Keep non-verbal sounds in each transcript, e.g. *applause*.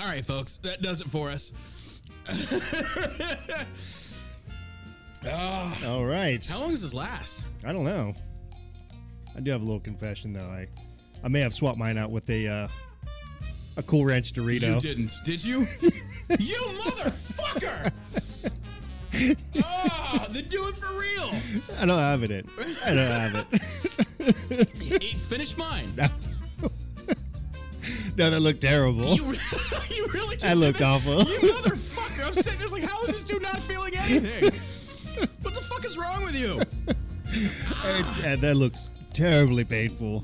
All right, folks, that does it for us. Ah, *laughs* All right. how long does this last? I don't know. I do have a little confession though. I I may have swapped mine out with a uh, a Cool Ranch Dorito. You didn't, did you? *laughs* you motherfucker! *laughs* Ah, they do it for real. I don't have it. In. I don't have it. Hey, finish mine. No, that looked terrible. You, *laughs* you really just That did looked awful. You motherfucker! I'm sitting there like, how is this dude not feeling anything? *laughs* What the fuck is wrong with you? And- and that looks terribly painful.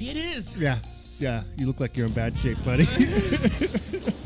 It is. Yeah, yeah. You look like you're in bad shape, buddy. *laughs*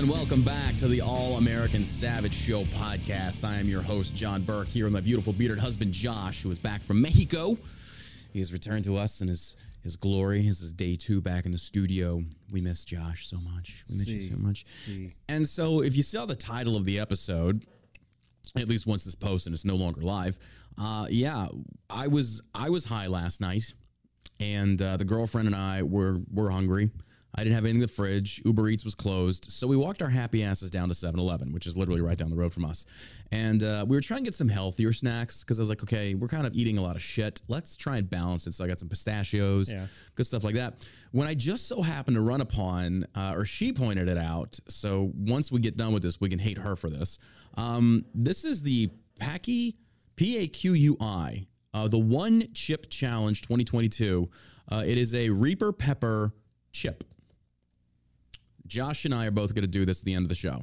gentlemen. Welcome back to the All American Savage Show podcast. I am your host, John Burk, here with my beautiful bearded husband, Josh, who is back from Mexico. He has returned to us in his, his glory. This is day two back in the studio. We miss Josh so much. We miss you so much. And so, if you saw the title of the episode, at least once this post and it's no longer live, uh, yeah, I was I was high last night, and uh, the girlfriend and I were were hungry. I didn't have anything in the fridge. Uber Eats was closed, so we walked our happy asses down to 7-Eleven, which is literally right down the road from us. And uh, we were trying to get some healthier snacks because I was like, okay, we're kind of eating a lot of shit. Let's try and balance it. So I got some pistachios, Yeah. good stuff like that. When I just so happened to run upon, uh, or she pointed it out. So once we get done with this, we can hate her for this. Um, this is the Paqui P A Q U I, uh, the One Chip Challenge 2022. Uh, it is a Reaper Pepper chip. Josh and I are both going to do this at the end of the show.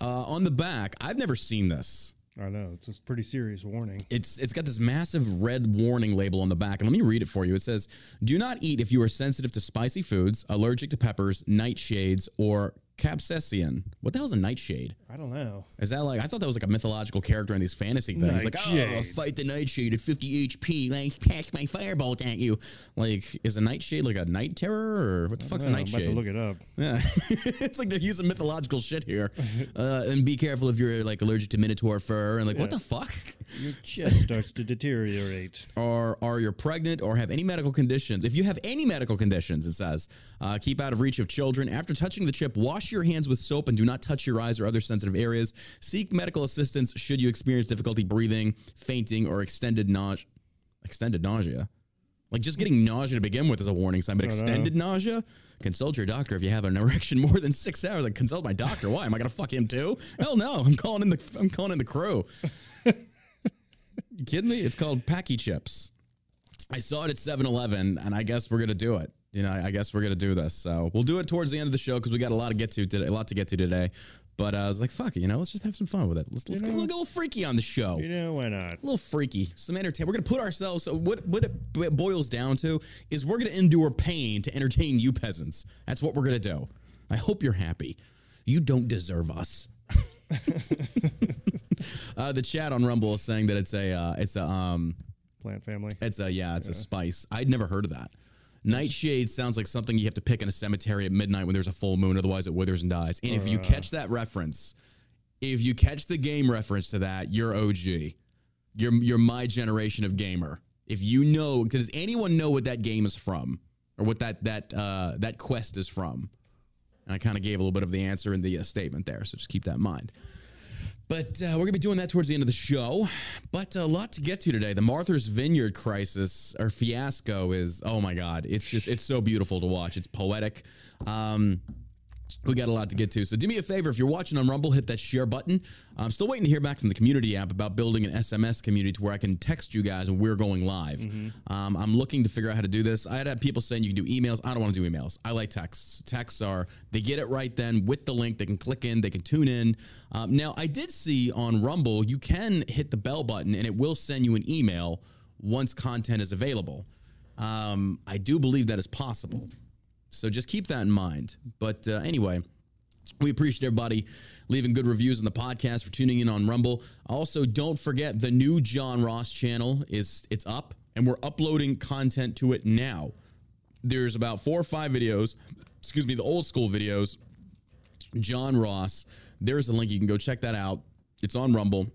Uh, on the back, I've never seen this. I know it's a pretty serious warning. It's it's got this massive red warning label on the back, and let me read it for you. It says, "Do not eat if you are sensitive to spicy foods, allergic to peppers, nightshades, or capsaicin." What the hell is a nightshade? I don't know. Is that like I thought that was like a mythological character in these fantasy things? Like, oh, Nightshade. fight the nightshade at 50 HP, like pass my firebolt at you. Like, is a nightshade like a night terror or what the fuck's a I don't know, I'm about to look it up. Yeah, *laughs* it's like they're using mythological shit here. *laughs* Uh, and be careful if you're like allergic to minotaur fur and like what the fuck? Your *laughs* chest starts to deteriorate. or are you pregnant or have any medical conditions. If you have any medical conditions, it says, uh, keep out of reach of children. After touching the chip, wash your hands with soap and do not touch your eyes or other sensitive areas. Seek medical assistance should you experience difficulty breathing, fainting, or extended nausea. Extended nausea. Like just getting nausea to begin with is a warning sign, but I know. extended nausea, consult your doctor if you have an *laughs* erection more than six hours. Like consult my doctor. Why am I gonna fuck him too? Hell no! I'm calling in the I'm calling in the crew. *laughs* You kidding me? It's called Paqui Chips. I saw it at 7-Eleven, and I guess we're gonna do it. You know, I guess we're gonna do this. So we'll do it towards the end of the show because we got a lot to get to today. A lot to get to today. But uh, I was like, fuck it, you know, let's just have some fun with it. Let's, let's know- get a little freaky on the show. You know why not? A little freaky, some entertainment. We're gonna put ourselves. So what what it boils down to is we're gonna endure pain to entertain you peasants. That's what we're gonna do. I hope you're happy. You don't deserve us. *laughs* uh, the chat on Rumble is saying that it's a uh, it's a um Plant family. it's a yeah it's a spice. I'd never heard of that. Nightshade sounds like something you have to pick in a cemetery at midnight when there's a full moon, otherwise it withers and dies. And if you catch that reference, if you catch the game reference to that, you're OG. You're you're my generation of gamer. If you know, does anyone know what that game is from, or what that that uh, that quest is from? And I kind of gave a little bit of the answer in the uh, statement there, so just keep that in mind. But uh, we're going to be doing that towards the end of the show. But a lot to get to today. The Martha's Vineyard crisis or fiasco is, oh my God, it's just, it's so beautiful to watch. It's poetic. Um, we got a lot to get to. So do me a favor if you're watching on Rumble, hit that share button. I'm still waiting to hear back from the community app about building an SMS community to where I can text you guys when we're going live. Um, I'm looking to figure out how to do this. I had had people saying you can do emails. I don't want to do emails. I like texts. Texts are they get it right then with the link. They can click in. They can tune in. Um, now I did see on Rumble you can hit the bell button and it will send you an email once content is available. Um, I do believe that is possible. So just keep that in mind. But uh, anyway, we appreciate everybody leaving good reviews on the podcast for tuning in on Rumble. Also, don't forget the new John Ross channel is it's up and we're uploading content to it now. There's about four or five videos, excuse me, the old school videos. John Ross. There's a link. You can go check that out. It's on Rumble.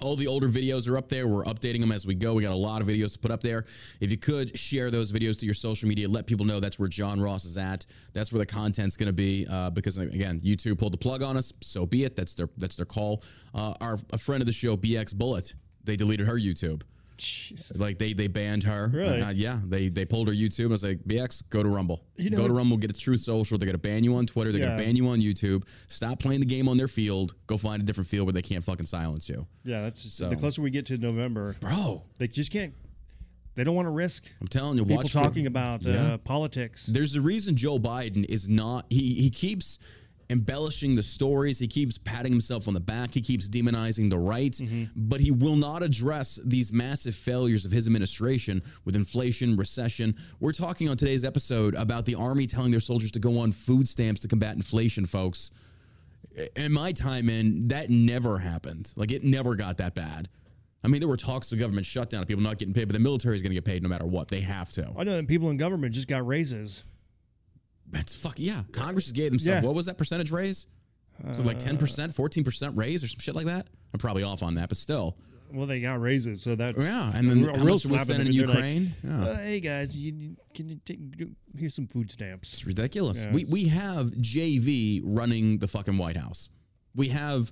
All the older videos are up there. We're updating them as we go. We got a lot of videos to put up there. If you could share those videos to your social media, let people know that's where John Ross is at. That's where the content's going to be. Uh, because again, YouTube pulled the plug on us. So be it. That's their that's their call. Uh, our a friend of the show, BX Bullet, they deleted her YouTube. Jeez. Like they they banned her. Really? Uh, yeah. They they pulled her YouTube. I was like, BX, go to Rumble. You go to Rumble, get a Truth Social. They're gonna ban you on Twitter. They're Yeah. gonna ban you on YouTube. Stop playing the game on their field. Go find a different field where they can't fucking silence you. Yeah, that's just, So- the closer we get to November, Bro, they just can't. They don't want to risk I'm telling you, people watch for- talking about uh, Yeah. politics. There's a reason Joe Biden is not. He he keeps embellishing the stories. He keeps patting himself on the back. He keeps demonizing the right, mm-hmm. but he will not address these massive failures of his administration with inflation, recession. We're talking on today's episode about the army telling their soldiers to go on food stamps to combat inflation, folks. In my time in, that never happened. Like it never got that bad. I mean, there were talks of government shutdown, people not getting paid, but the military is going to get paid no matter what. They have to. I know that people in government just got raises. That's fuck yeah. Congress gave themselves Yeah. what was that percentage raise? Was it like ten percent, fourteen percent raise, or some shit like that? I'm probably off on that, but still, Well, they got raises, so that's yeah. And then a real slap in in like, Ukraine? yeah. Uh, hey guys, you, you- can you take here's some food stamps? It's ridiculous. Yeah, we it's- we have JV running the fucking White House. We have.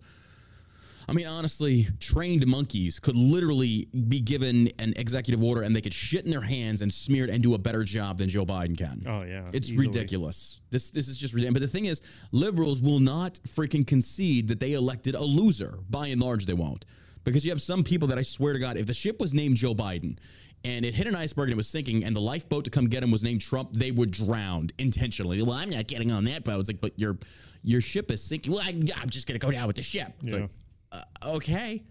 I mean, honestly, trained monkeys could literally be given an executive order and they could shit in their hands and smear it and do a better job than Joe Biden can. Oh yeah, It's easily. ridiculous. This this is just ridiculous. But the thing is, liberals will not freaking concede that they elected a loser. By and large, they won't. Because you have some people that I swear to God, if the ship was named Joe Biden and it hit an iceberg and it was sinking and the lifeboat to come get him was named Trump, they would drown intentionally. Well, I'm not getting on that boat. It's like, but your your ship is sinking. Well, I, I'm just going to go down with the ship. It's Yeah. like, uh, okay.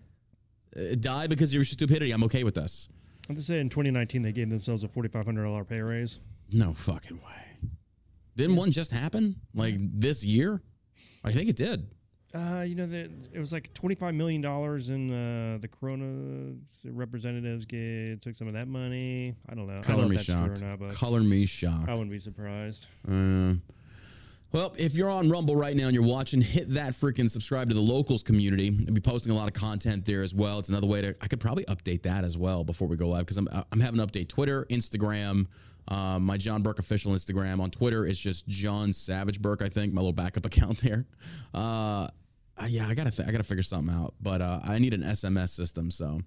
Uh, die because of your stupidity. I'm okay with this. I have to say, in 2019, they gave themselves a $4,500 pay raise. No fucking way. Didn't one just happen like this year? I think it did. Uh, you know, the, it was like $25 million in uh, the Corona representatives gave, took some of that money. I don't know. I Color don't know me if that's shocked. or not, but Color me shocked. I wouldn't be surprised. Uh, well, if you're on Rumble right now and you're watching, hit that freaking subscribe to the locals community. I'll be posting a lot of content there as well. It's another way to. I could probably update that as well before we go live because I'm I'm having to update Twitter, Instagram, um, my John Burk official Instagram. On Twitter, it's just John Savage Burk. I think my little backup *laughs* account there. Uh, yeah, I gotta th- I gotta figure something out, but uh, I need an SMS system. So.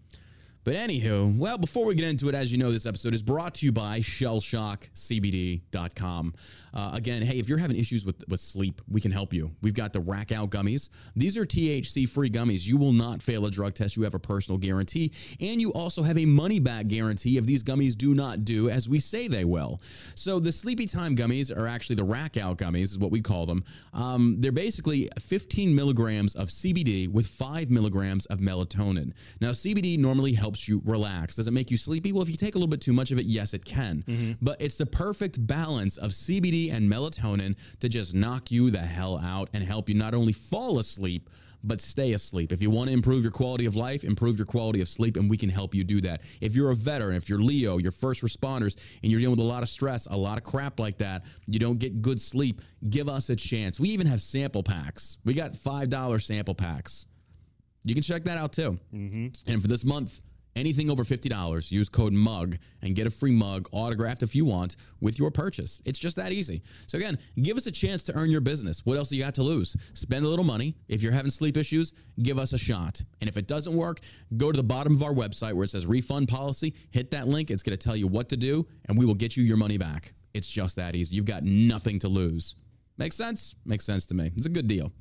But anywho, well, before we get into it, as you know, this episode is brought to you by shellshockcbd.com. Uh, again, hey, if you're having issues with, with sleep, we can help you. We've got the Rack Out gummies. These are THC free gummies. You will not fail a drug test. You have a personal guarantee. And you also have a money back guarantee if these gummies do not do as we say they will. So the Sleepy Time gummies are actually the Rack Out gummies, is what we call them. Um, they're basically 15 milligrams of CBD with 5 milligrams of melatonin. Now, CBD normally helps you relax. Does it make you sleepy? Well, if you take a little bit too much of it, yes, it can. Mm-hmm. But it's the perfect balance of CBD and melatonin to just knock you the hell out and help you not only fall asleep, but stay asleep. If you want to improve your quality of life, improve your quality of sleep, and we can help you do that. If you're a veteran, if you're LEO, you're first responders, and you're dealing with a lot of stress, a lot of crap like that, you don't get good sleep, give us a chance. We even have sample packs. We got $5 sample packs. You can check that out too. Mm-hmm. And for this month, Anything over $50, use code MUG and get a free mug autographed if you want with your purchase. It's just that easy. So, again, give us a chance to earn your business. What else do you got to lose? Spend a little money. If you're having sleep issues, give us a shot. And if it doesn't work, go to the bottom of our website where it says refund policy, hit that link. It's going to tell you what to do, and we will get you your money back. It's just that easy. You've got nothing to lose. Makes sense? Makes sense to me. It's a good deal.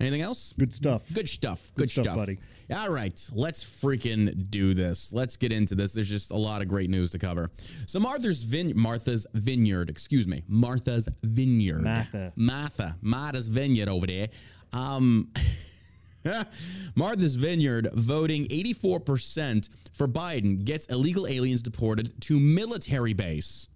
Anything else? Good stuff. Good stuff. Good, stuff, stuff, buddy. All right, let's freaking do this. Let's get into this. There's just a lot of great news to cover. So Martha's Vin Martha's Vineyard, excuse me, Martha's Vineyard. Martha. Martha. Martha's Vineyard over there. Um *laughs* Martha's Vineyard voting 84% for Biden gets illegal aliens deported to military base.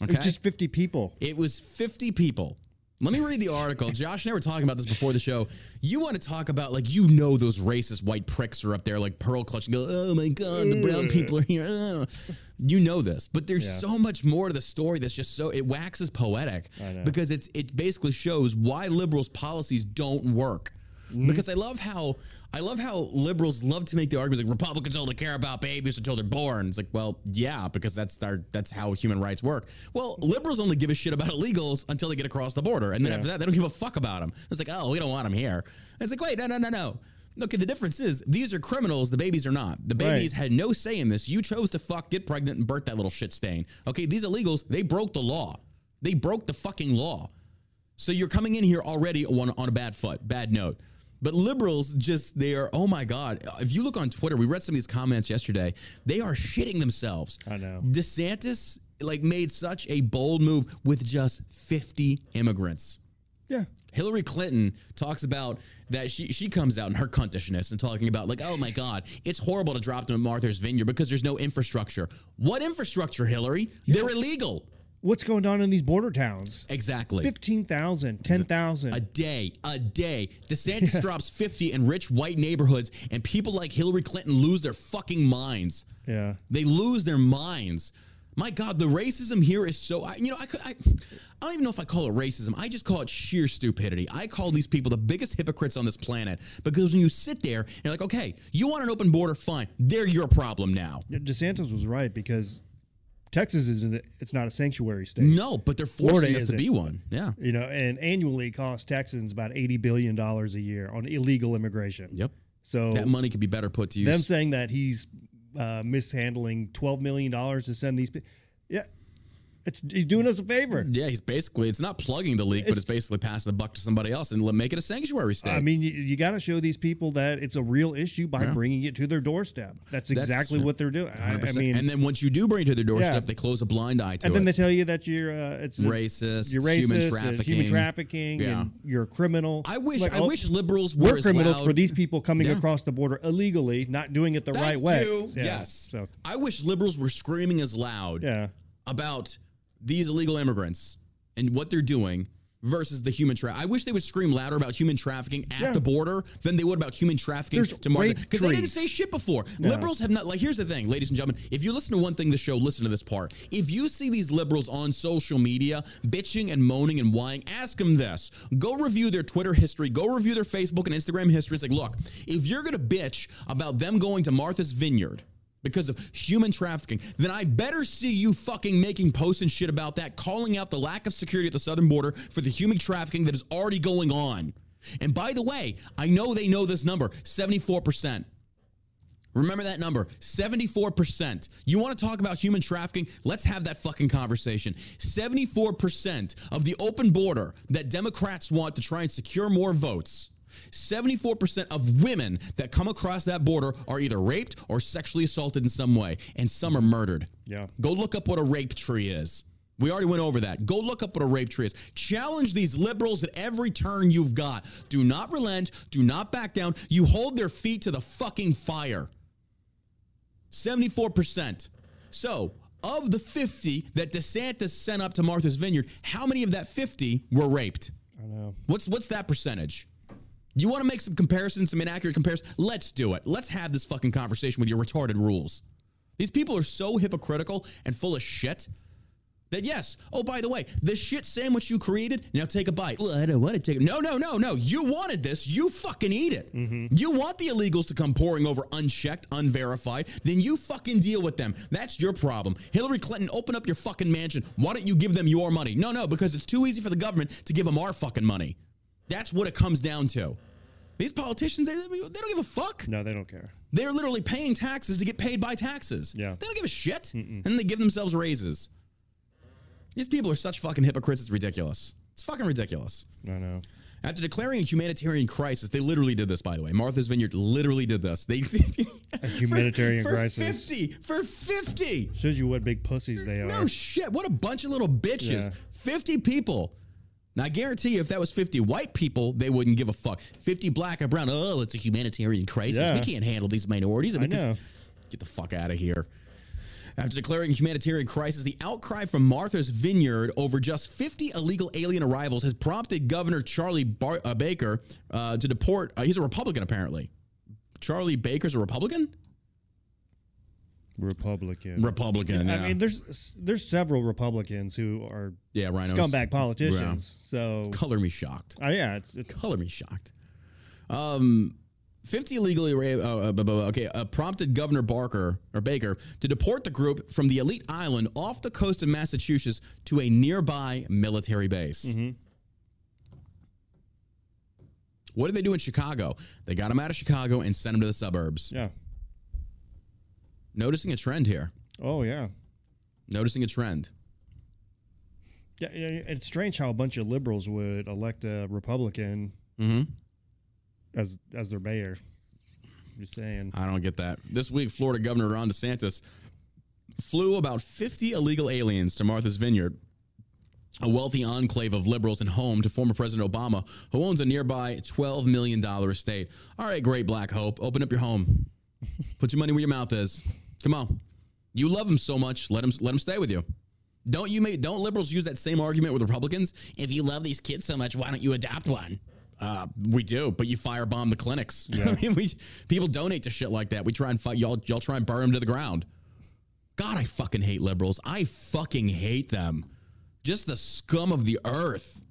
It was just 50 people. It was 50 people. Let me read the article. Josh and I were talking about this before the show. You want to talk about, like, you know, those racist white pricks are up there, like pearl clutching, go, oh my God, the brown people are here. Ugh." *laughs* You know this, but there's Yeah. so much more to the story that's just so, it waxes poetic because it's it basically shows why liberals' policies don't work. Mm-hmm. Because I love how I love how liberals love to make the arguments like Republicans only care about babies until they're born. It's like, well, yeah, because that's our that's how human rights work. Well, liberals only give a shit about illegals until they get across the border, and then Yeah. after that, they don't give a fuck about them. It's like, oh, we don't want them here. And it's like, wait, no, no, no, no. Okay, the difference is these are criminals. The babies are not. The babies Right. had no say in this. You chose to fuck, get pregnant, and birth that little shit stain. Okay, these illegals, they broke the law. They broke the fucking law. So you're coming in here already on, on a bad foot, bad note. But liberals just, they are, oh my God. If you look on Twitter, we read some of these comments yesterday. They are shitting themselves. I know. DeSantis, like, made such a bold move with just 50 immigrants. Yeah. Hillary Clinton talks about that she she comes out in her cuntishness and talking about like, oh my God, it's horrible to drop them at Martha's Vineyard because there's no infrastructure. What infrastructure, Hillary? They're illegal. What's going on in these border towns? Exactly. 15,000, 10,000. A day, a day. DeSantis drops 50 in rich white neighborhoods, and people like Hillary Clinton lose their fucking minds. Yeah. They lose their minds. My God, the racism here is so. I, you know, I could. I, I don't even know if I call it racism. I just call it sheer stupidity. I call these people the biggest hypocrites on this planet because when you sit there and you're like, okay, you want an open border, fine. They're your problem now. DeSantis was right because Texas isn't it's not a sanctuary state. No, but they're forcing Florida us to be one. Yeah. You know, and annually costs Texans about 80 billion dollars a year on illegal immigration. Yep. So That money could be better put to use. them saying that he's uh, mishandling 12 million dollars to send these people. Yeah. It's he's doing us a favor. Yeah, he's basically it's not plugging the leak, but It's- it's basically passing the buck to somebody else and make it a sanctuary state. I mean, you, you got to show these people that it's a real issue by Yeah. bringing it to their doorstep. That's That's- exactly what they're doing. I, I mean, and then once you do bring it to their doorstep, Yeah. they close a blind eye to and it. And then they tell you that you're uh, it's Racist, you're racist, human uh, trafficking. human trafficking, Yeah. and you're a criminal. I wish Like, I oh, wish liberals were criminals loud. for these people coming Yeah. across the border illegally, not doing it the Thank right way. you. Yeah, Yes. So I wish liberals were screaming as loud yeah, about these illegal immigrants and what they're doing versus the human trafficking. I wish they would scream louder about human trafficking at Yeah. the border than they would about human trafficking There's to rape Because they didn't say shit before. Liberals have not like here's the thing, ladies and gentlemen. If you listen to one thing the show, listen to this part. If you see these liberals on social media bitching and moaning and whining, ask them this. Go review their Twitter history, go review their Facebook and Instagram history. It's like, look, if you're gonna bitch about them going to Martha's Vineyard because of human trafficking, then I better see you fucking making posts and shit about that, calling out the lack of security at the southern border for the human trafficking that is already going on. And by the way, I know they know this number 74%. Remember that number 74%. You want to talk about human trafficking? Let's have that fucking conversation. 74% of the open border that Democrats want to try and secure more votes. 74% of women that come across that border are either raped or sexually assaulted in some way, and some are murdered. Yeah. Go look up what a rape tree is. We already went over that. Go look up what a rape tree is. Challenge these liberals at every turn you've got. Do not relent. Do not back down. You hold their feet to the fucking fire. 74%. So, of the 50 that DeSantis sent up to Martha's Vineyard, how many of that 50 were raped? I know. What's what's that percentage? You want to make some comparisons, some inaccurate comparisons? Let's do it. Let's have this fucking conversation with your retarded rules. These people are so hypocritical and full of shit. That yes, oh by the way, the shit sandwich you created, now take a bite. Well, I don't want to take it. No, no, no, no. You wanted this. You fucking eat it. Mm-hmm. You want the illegals to come pouring over unchecked, unverified. Then you fucking deal with them. That's your problem. Hillary Clinton, open up your fucking mansion. Why don't you give them your money? No, no, because it's too easy for the government to give them our fucking money. That's what it comes down to. These politicians, they, they don't give a fuck. No, they don't care. They're literally paying taxes to get paid by taxes. Yeah. They don't give a shit. And they give themselves raises. These people are such fucking hypocrites, it's ridiculous. It's fucking ridiculous. I know. After declaring a humanitarian crisis, they literally did this, by the way. Martha's Vineyard literally did this. They *laughs* a humanitarian for, crisis. For 50. For 50. Shows you what big pussies they are. No shit. What a bunch of little bitches. Yeah. 50 people. Now, I guarantee you, if that was 50 white people, they wouldn't give a fuck. 50 black or brown, oh, it's a humanitarian crisis. Yeah. We can't handle these minorities. I Because- know. Get the fuck out of here. After declaring a humanitarian crisis, the outcry from Martha's Vineyard over just 50 illegal alien arrivals has prompted Governor Charlie Bar- uh, Baker uh, to deport. Uh, he's a Republican, apparently. Charlie Baker's a Republican? Republican. Republican. I mean, there's there's several Republicans who are yeah, rhinos. scumbag politicians. So, Color me shocked. uh, yeah, it's, it's color me shocked. Um, 50 illegally ra- uh, uh, bu- okay uh, prompted Governor Barker or Baker to deport the group from the elite island off the coast of Massachusetts to a nearby military base. What did they do in Chicago? They got them out of Chicago and sent them to the suburbs. yeah. Noticing a trend here. Oh yeah. Noticing a trend. Yeah, yeah, it's strange how a bunch of liberals would elect a Republican Mm-hmm. as as their mayor. Just saying. I don't get that. This week, Florida Governor Ron DeSantis flew about 50 illegal aliens to Martha's Vineyard, a wealthy enclave of liberals and home to former President Obama, who owns a nearby $12 million estate. All right, great Black Hope. Open up your home. Put your money where your mouth is. Come on. You love him so much. Let him let him stay with you. Don't you make don't liberals use that same argument with Republicans? If you love these kids so much, why don't you adopt one? Uh, we do, but you firebomb the clinics. *laughs* I mean, we people donate to shit like that. We try and fight y'all. Y'all try and burn them to the ground. God, I fucking hate liberals. I fucking hate them. Just the scum of the earth.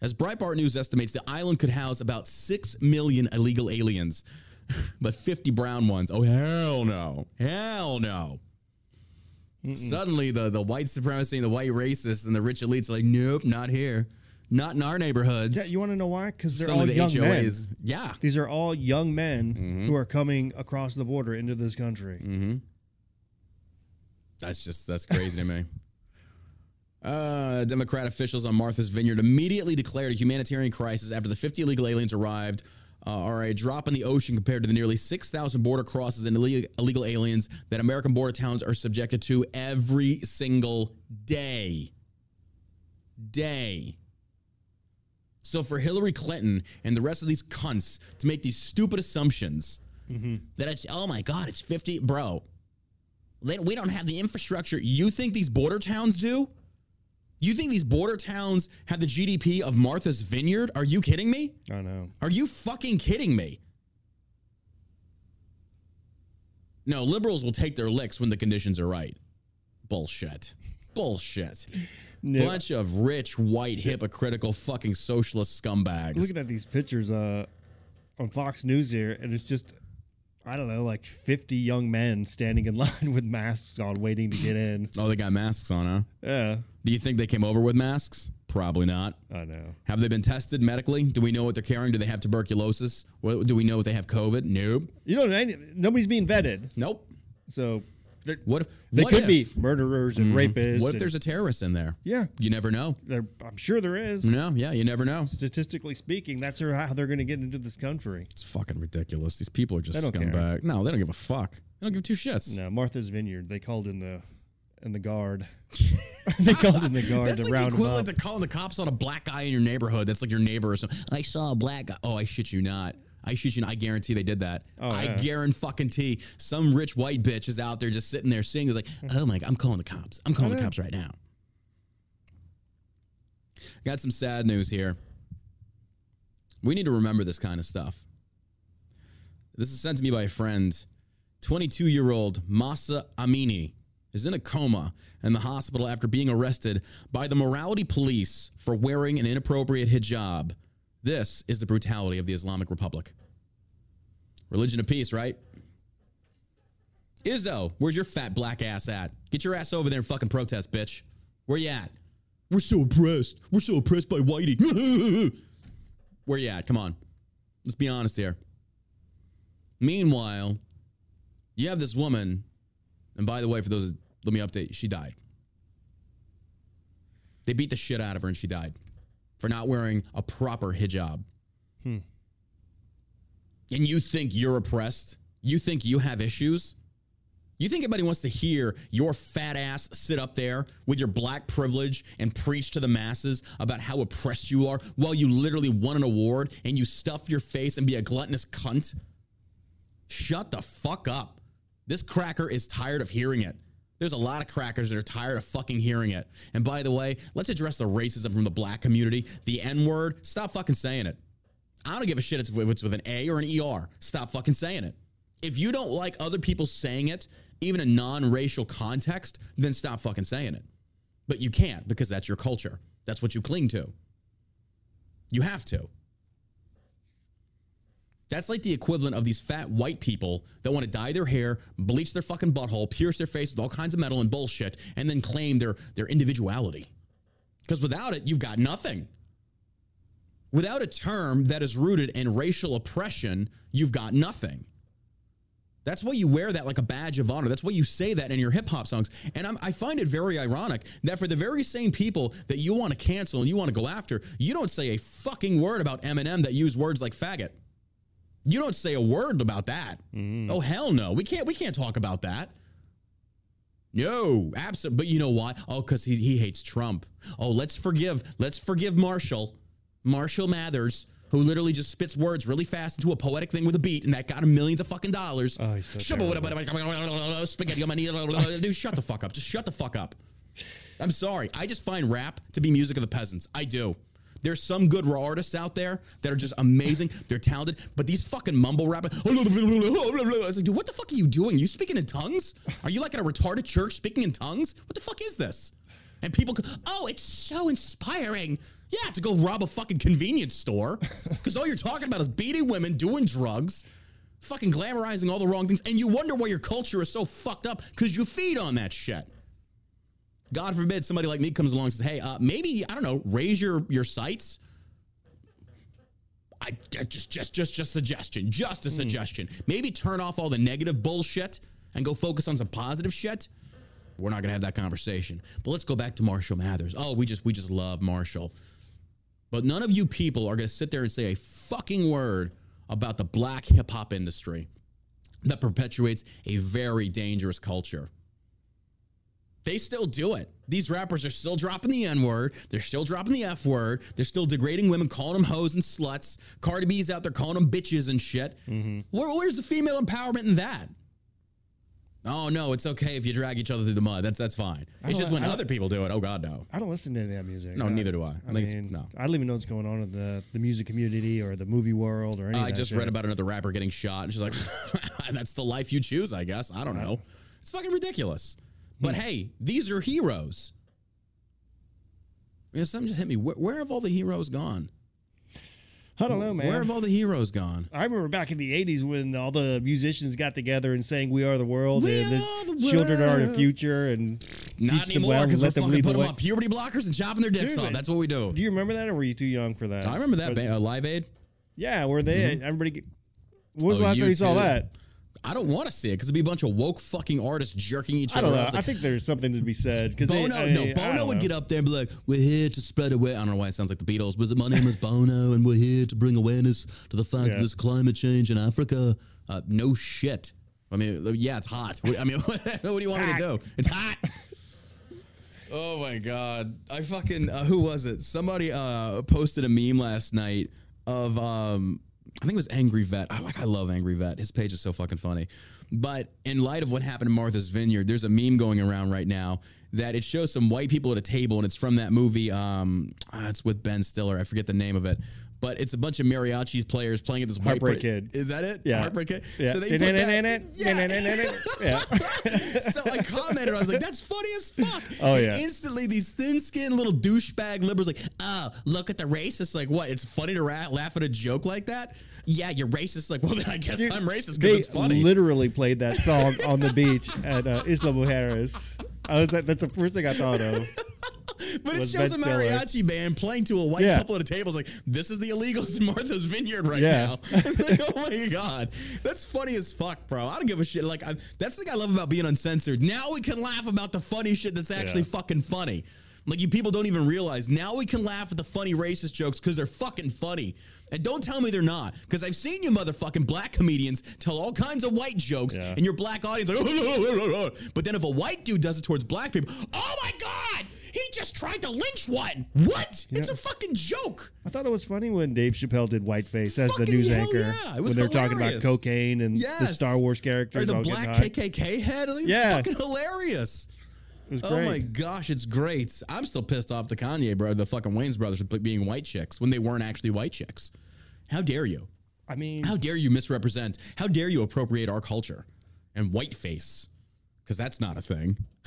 As Breitbart News estimates, the island could house about 6 million illegal aliens, *laughs* but 50 brown ones. Oh, hell no. Hell no. Suddenly, the, the white supremacy and the white racists and the rich elites are like, nope, not here. Not in our neighborhoods. Yeah, you want to know why? Because they're Some all the young men. Yeah. These are all young men Mm-hmm. who are coming across the border into this country. Mm. That's just that's crazy to me. *laughs* Uh, Democrat officials on Martha's Vineyard immediately declared a humanitarian crisis after the 50 illegal aliens arrived. Uh, are a drop in the ocean compared to the nearly 6,000 border crosses and illegal, illegal aliens that American border towns are subjected to every single day. Day. So for Hillary Clinton and the rest of these cunts to make these stupid assumptions that it's oh my god, it's 50, bro. They, we don't have the infrastructure. You think these border towns do? You think these border towns have the GDP of Martha's Vineyard? Are you kidding me? I know. Are you fucking kidding me? No, liberals will take their licks when the conditions are right. Bullshit. Bullshit. *laughs* Bunch of rich, white, hypocritical, fucking socialist scumbags. Looking at these pictures uh, on Fox News here, and it's just, I don't know, like 50 young men standing in *laughs* line with masks on, waiting to get in. oh, they got masks on, huh? Yeah, Do you think they came over with masks? Probably not. I know. Have they been tested medically? Do we know what they're carrying? Do they have tuberculosis? What, do we know if they have COVID? Nope. You know, nobody's being vetted, Nope. so What if they what could if- be murderers and mm-hmm. rapists. What if and- there's a terrorist in there? yeah? You never know. There, I'm sure there is. No, yeah, you never know. Statistically speaking, that's how they're going to get into this country. It's fucking ridiculous. These people are just scumbag. No, they don't give a fuck. They don't give two shits. No, Martha's Vineyard. They called in the in the guard. *laughs* they called in the guard That's to like the round them equivalent to calling the cops on a black guy in your neighborhood. That's like your neighbor or something. I saw a black guy. Oh, I shit you not. I shit you. I guarantee they did that. Oh, I yeah. guarantee fucking T. Some rich white bitch is out there just sitting there singing. Is like, *laughs* oh my god, I'm calling the cops. I'm calling the cops right now. Got some sad news here. We need to remember this kind of stuff. This is sent to me by a friend. 22 year old Mahsa Amini is in a coma in the hospital after being arrested by the morality police for wearing an inappropriate hijab. This is the brutality of the Islamic Republic. Religion of peace, right? Lizzo, where's your fat black ass at? Get your ass over there and fucking protest, bitch. Where you at? We're so oppressed. We're so oppressed by Whitey. *laughs* Where you at? Come on. Let's be honest here. Meanwhile, you have this woman, and by the way, for those, let me update, she died. They beat the shit out of her and she died for not wearing a proper hijab. Hmm. And you think you're oppressed? You think you have issues? You think anybody wants to hear your fat ass sit up there with your black privilege and preach to the masses about how oppressed you are while you literally won an award and you stuff your face and be a gluttonous cunt? Shut the fuck up. This cracker is tired of hearing it. There's a lot of crackers that are tired of fucking hearing it. And by the way, let's address the racism from the black community. The N word, stop fucking saying it. I don't give a shit if it's with an A or an ER. Stop fucking saying it. If you don't like other people saying it, even in non racial context, then stop fucking saying it. But you can't because that's your culture. That's what you cling to. You have to. That's like the equivalent of these fat white people that want to dye their hair, bleach their fucking butthole, pierce their face with all kinds of metal and bullshit, and then claim their, their individuality. Because without it, you've got nothing. Without a term that is rooted in racial oppression, you've got nothing. That's why you wear that like a badge of honor. That's why you say that in your hip hop songs. And I'm, i find it very ironic that for the very same people that you want to cancel and you want to go after, you don't say a fucking word about Eminem that use words like faggot. You don't say a word about that. Mm-hmm. Oh hell no. We can't we can't talk about that. No, absolutely. But you know why? Oh, because he, he hates Trump. Oh, let's forgive. Let's forgive Marshall, Marshall Mathers, who literally just spits words really fast into a poetic thing with a beat, and that got him millions of fucking dollars. Oh, he's so Spaghetti on my knee. Dude, shut the fuck up. Just shut the fuck up. I'm sorry. I just find rap to be music of the peasants. I do. There's some good raw artists out there that are just amazing. *laughs* They're talented, but these fucking mumble rappers. *laughs* I was like, dude, what the fuck are you doing? You speaking in tongues? Are you like at a retarded church speaking in tongues? What the fuck is this? And people go, oh, it's so inspiring. Yeah, to go rob a fucking convenience store *laughs* because all you're talking about is beating women, doing drugs, fucking glamorizing all the wrong things, and you wonder why your culture is so fucked up because you feed on that shit. God forbid somebody like me comes along and says, "Hey, uh, maybe I don't know, raise your your sights." I I just just just just suggestion, just a suggestion. Maybe turn off all the negative bullshit and go focus on some positive shit. We're not gonna have that conversation. But let's go back to Marshall Mathers. Oh, we just we just love Marshall. But none of you people are gonna sit there and say a fucking word about the black hip hop industry that perpetuates a very dangerous culture. They still do it. These rappers are still dropping the N word. They're still dropping the F word. They're still degrading women, calling them hoes and sluts. Cardi B's out there calling them bitches and shit. Mm-hmm. Where, where's the female empowerment in that? Oh no, it's okay if you drag each other through the mud. That's that's fine. It's just when other people do it. Oh god, no. I don't listen to any of that music. No, neither do I. I I mean, no. I don't even know what's going on in the, the music community or the movie world or anything. I just shit. read about another rapper getting shot, and she's like, *laughs* "That's the life you choose, I guess." I don't know. It's fucking ridiculous. But Hmm. hey, these are heroes. You know, something just hit me. Where, where have all the heroes gone? I don't know, man. Where have all the heroes gone? I remember back in the '80s when all the musicians got together and sang "We Are the World" We and are the children are the future and Not anymore well because we're them fucking putting them on puberty blockers and chopping their dicks Dude, off. That's what we do. Do you remember that, or were you too young for that? I remember that band, uh, Live Aid. Yeah, were they? Everybody. Get, when was Oh, the last time you saw that? I don't want to see it because it'd be a bunch of woke fucking artists jerking each I other. don't know. out. I think there's something to be said because Bono, no, Bono would get up there and be like, "We're here to spread away." I don't know why it sounds like the Beatles, but my name is Bono, *laughs* and we're here to bring awareness to the fact Yeah. that there's climate change in Africa. Uh, no shit. I mean, yeah, it's hot. I mean, *laughs* what do you want me to do? It's hot. Oh my god! I fucking uh, who was it? Somebody uh, posted a meme last night of um, I think it was Angry Vet. I like I love Angry Vet. His page is so fucking funny. But in light of what happened in Martha's Vineyard, there's a meme going around right now, that it shows some white people at a table, and it's from that movie. Um, ah, it's with Ben Stiller. I forget the name of it. But it's a bunch of mariachis players playing at this white Heartbreak. Kid. Is that it? Yeah. Heartbreak Kid. Yeah. So they put that, Yeah. *laughs* so I commented, I was like, that's funny as fuck. *laughs* Oh, And yeah. instantly, these thin skinned little douchebag liberals, like, oh, look at the racist. Like, what? It's funny to ra- laugh at a joke like that? Yeah, you're racist. Like, *laughs* well, then I guess Dude, I'm racist because it's funny. literally played that *laughs* song on the beach at uh, Isla Mujeres. I was like, that's the first thing I thought of. but it shows a Ben Stiller. mariachi band playing to a white Yeah. couple at a table. It's like, this is the illegals in *laughs* Martha's Vineyard right Yeah. now. It's like, oh my God. That's funny as fuck, bro. I don't give a shit. Like, I, that's the thing I love about being uncensored. Now we can laugh about the funny shit that's actually Yeah. fucking funny. Like, you people don't even realize. Now we can laugh at the funny racist jokes because they're fucking funny. And don't tell me they're not. Because I've seen you motherfucking black comedians tell all kinds of white jokes, Yeah. and your black audience like, *laughs* but then if a white dude does it towards black people, oh my God, he just tried to lynch one. What? It's a fucking joke. I thought it was funny when Dave Chappelle did whiteface as the news anchor yeah. It was when they were talking about cocaine and the Star Wars characters. Or the black. KKK head. I think Yeah. It's fucking hilarious. Oh my gosh, it's great. I'm still pissed off the Kanye bro, the fucking Wayans brothers for being white chicks when they weren't actually white chicks. How dare you? I mean, How dare you misrepresent? How dare you appropriate our culture and whiteface? Because that's not a thing. *laughs*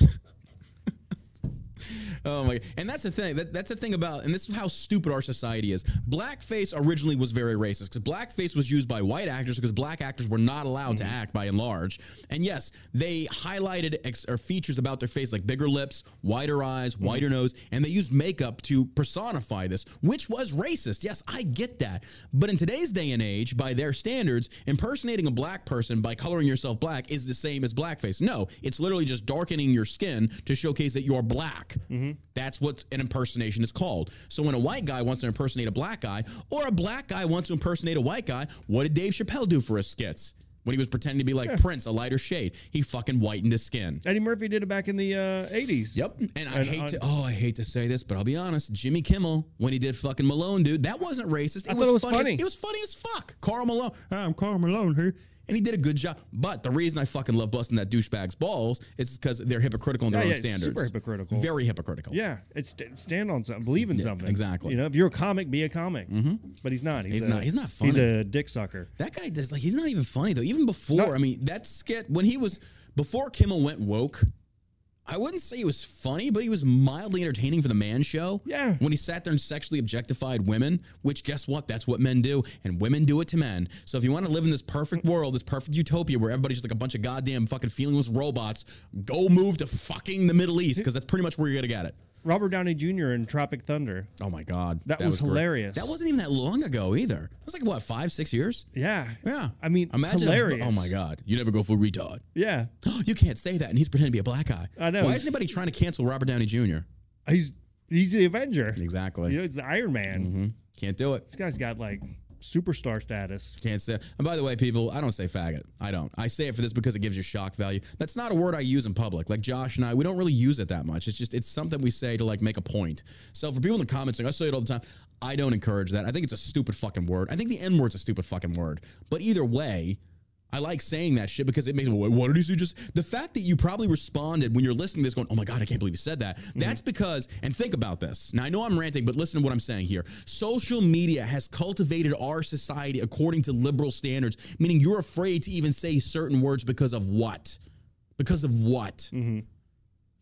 *laughs* Oh my! And that's the thing. That, that's the thing about, and this is how stupid our society is. Blackface originally was very racist because blackface was used by white actors because black actors were not allowed to mm-hmm. act by and large. And yes, they highlighted ex, or features about their face like bigger lips, wider eyes, mm-hmm. wider nose, and they used makeup to personify this, which was racist. Yes, I get that. But in today's day and age, by their standards, impersonating a black person by coloring yourself black is the same as blackface. No, it's literally just darkening your skin to showcase that you're black. That's what an impersonation is called. So when a white guy wants to impersonate a black guy, or a black guy wants to impersonate a white guy, what did Dave Chappelle do for his skits? When he was pretending to be like Prince, a lighter shade, he fucking whitened his skin. Eddie Murphy did it back in the uh, 80s. Yep. And I hate on- to oh, I hate to say this, but I'll be honest. Jimmy Kimmel, when he did fucking Malone, dude, that wasn't racist. It I was, it was funny. as- funny. it was funny as fuck. Karl Malone. I'm Karl Malone here. And he did a good job. But the reason I fucking love busting that douchebag's balls is because they're hypocritical in their Yeah, own yeah, standards. super hypocritical. Very hypocritical. Yeah, it's stand on something, believe in something. exactly. You know, if you're a comic, be a comic. Mm-hmm. But he's not. He's, He's a- not- he's not funny. He's a dick sucker. That guy does like he's not even funny though. Even before, No. I mean, that skit when he was before Kimmel went woke, I wouldn't say he was funny, but he was mildly entertaining for the man show. Yeah. When he sat there and sexually objectified women, which guess what? That's what men do, and women do it to men. So if you want to live in this perfect world, this perfect utopia where everybody's just like a bunch of goddamn fucking feelingless robots, go move to fucking the Middle East because that's pretty much where you're gonna get it. Robert Downey Jr. in Tropic Thunder. Oh my god, That was great. hilarious. That wasn't even that long ago either. It was like what five, six years. Yeah. Yeah. I mean, imagine. hilarious. oh my God. You never go full retard. Yeah. *gasps* you can't say that. And he's pretending to be a black guy. I know. Why is anybody trying to cancel Robert Downey Jr.? He's he's the Avenger. Exactly. You know, he's the Iron Man. hmm Can't do it. This guy's got like superstar status. Can't say. And by the way, people, I don't say faggot. I don't. I say it for this because it gives you shock value. That's not a word I use in public. Like Josh and I, we don't really use it that much. It's just it's something we say to like make a point. So for people in the comments saying I say it all the time, I don't encourage that. I think it's a stupid fucking word. I think the N word's a stupid fucking word. But either way. I like saying that shit because it makes me. What, did he say? Just the fact that you probably responded when you're listening to this, going, "Oh my god, I can't believe you said that." Mm-hmm. That's because, and think about this. Now I know I'm ranting, but listen to what I'm saying here. Social media has cultivated our society according to liberal standards, meaning you're afraid to even say certain words because of what? Because of what? Mm-hmm.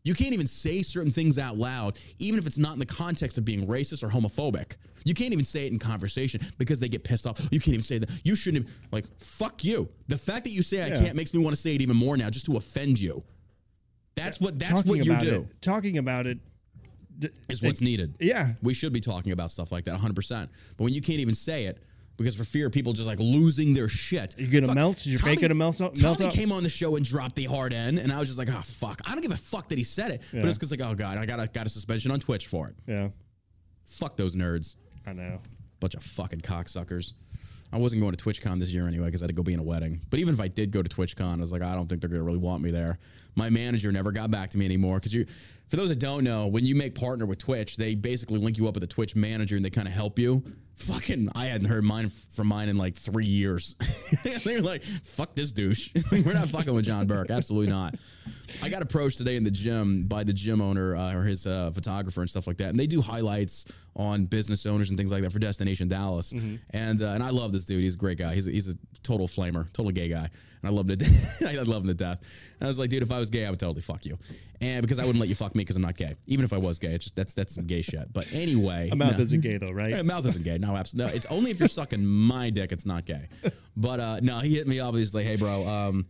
You can't even say certain things out loud, even if it's not in the context of being racist or homophobic. You can't even say it in conversation because they get pissed off. You can't even say that. You shouldn't have, like, fuck you. The fact that you say I can't makes me want to say it even more now just to offend you. That's what that's talking what you do. it. Talking about it. d- Is what's needed. Yeah. We should be talking about stuff like that 100%. But when you can't even say it, because for fear of people just like losing their shit. You're gonna Fuck, melt? Is your Tommy- gonna melt up- Tommy melt up? came on the show and dropped the hard end, and I was just like, oh fuck. I don't give a fuck that he said it, but it's because like, oh god, I got a got a suspension on Twitch for it. Yeah. Fuck those nerds. I know. Bunch of fucking cocksuckers. I wasn't going to TwitchCon this year anyway because I had to go be in a wedding. But even if I did go to TwitchCon, I was like, I don't think they're to really want me there. My manager never got back to me anymore because you, for those that don't know, when you make partner with Twitch, they basically link you up with a Twitch manager and they kind of help you. Fucking, I hadn't heard mine from mine in like three years. *laughs* they were like, fuck this douche. *laughs* We're not fucking with John Burk. Absolutely not. I got approached today in the gym by the gym owner uh, or his uh, photographer and stuff like that, and they do highlights on business owners and things like that for Destination Dallas. And uh, and I love this dude. He's a great guy. He's a, he's a total flamer, total gay guy, and I love him to death. I love him to death. And I was like, dude, if I was gay, I would totally fuck you, and because I wouldn't let you fuck me because I'm not gay. Even if I was gay, it's just that's that's some gay shit. But anyway, A mouth no. isn't gay though, right? *laughs* Yeah, mouth isn't gay. No, absolutely. No, it's only if you're sucking my dick. It's not gay. But uh, no, he hit me up. He's like, "Hey, bro, um,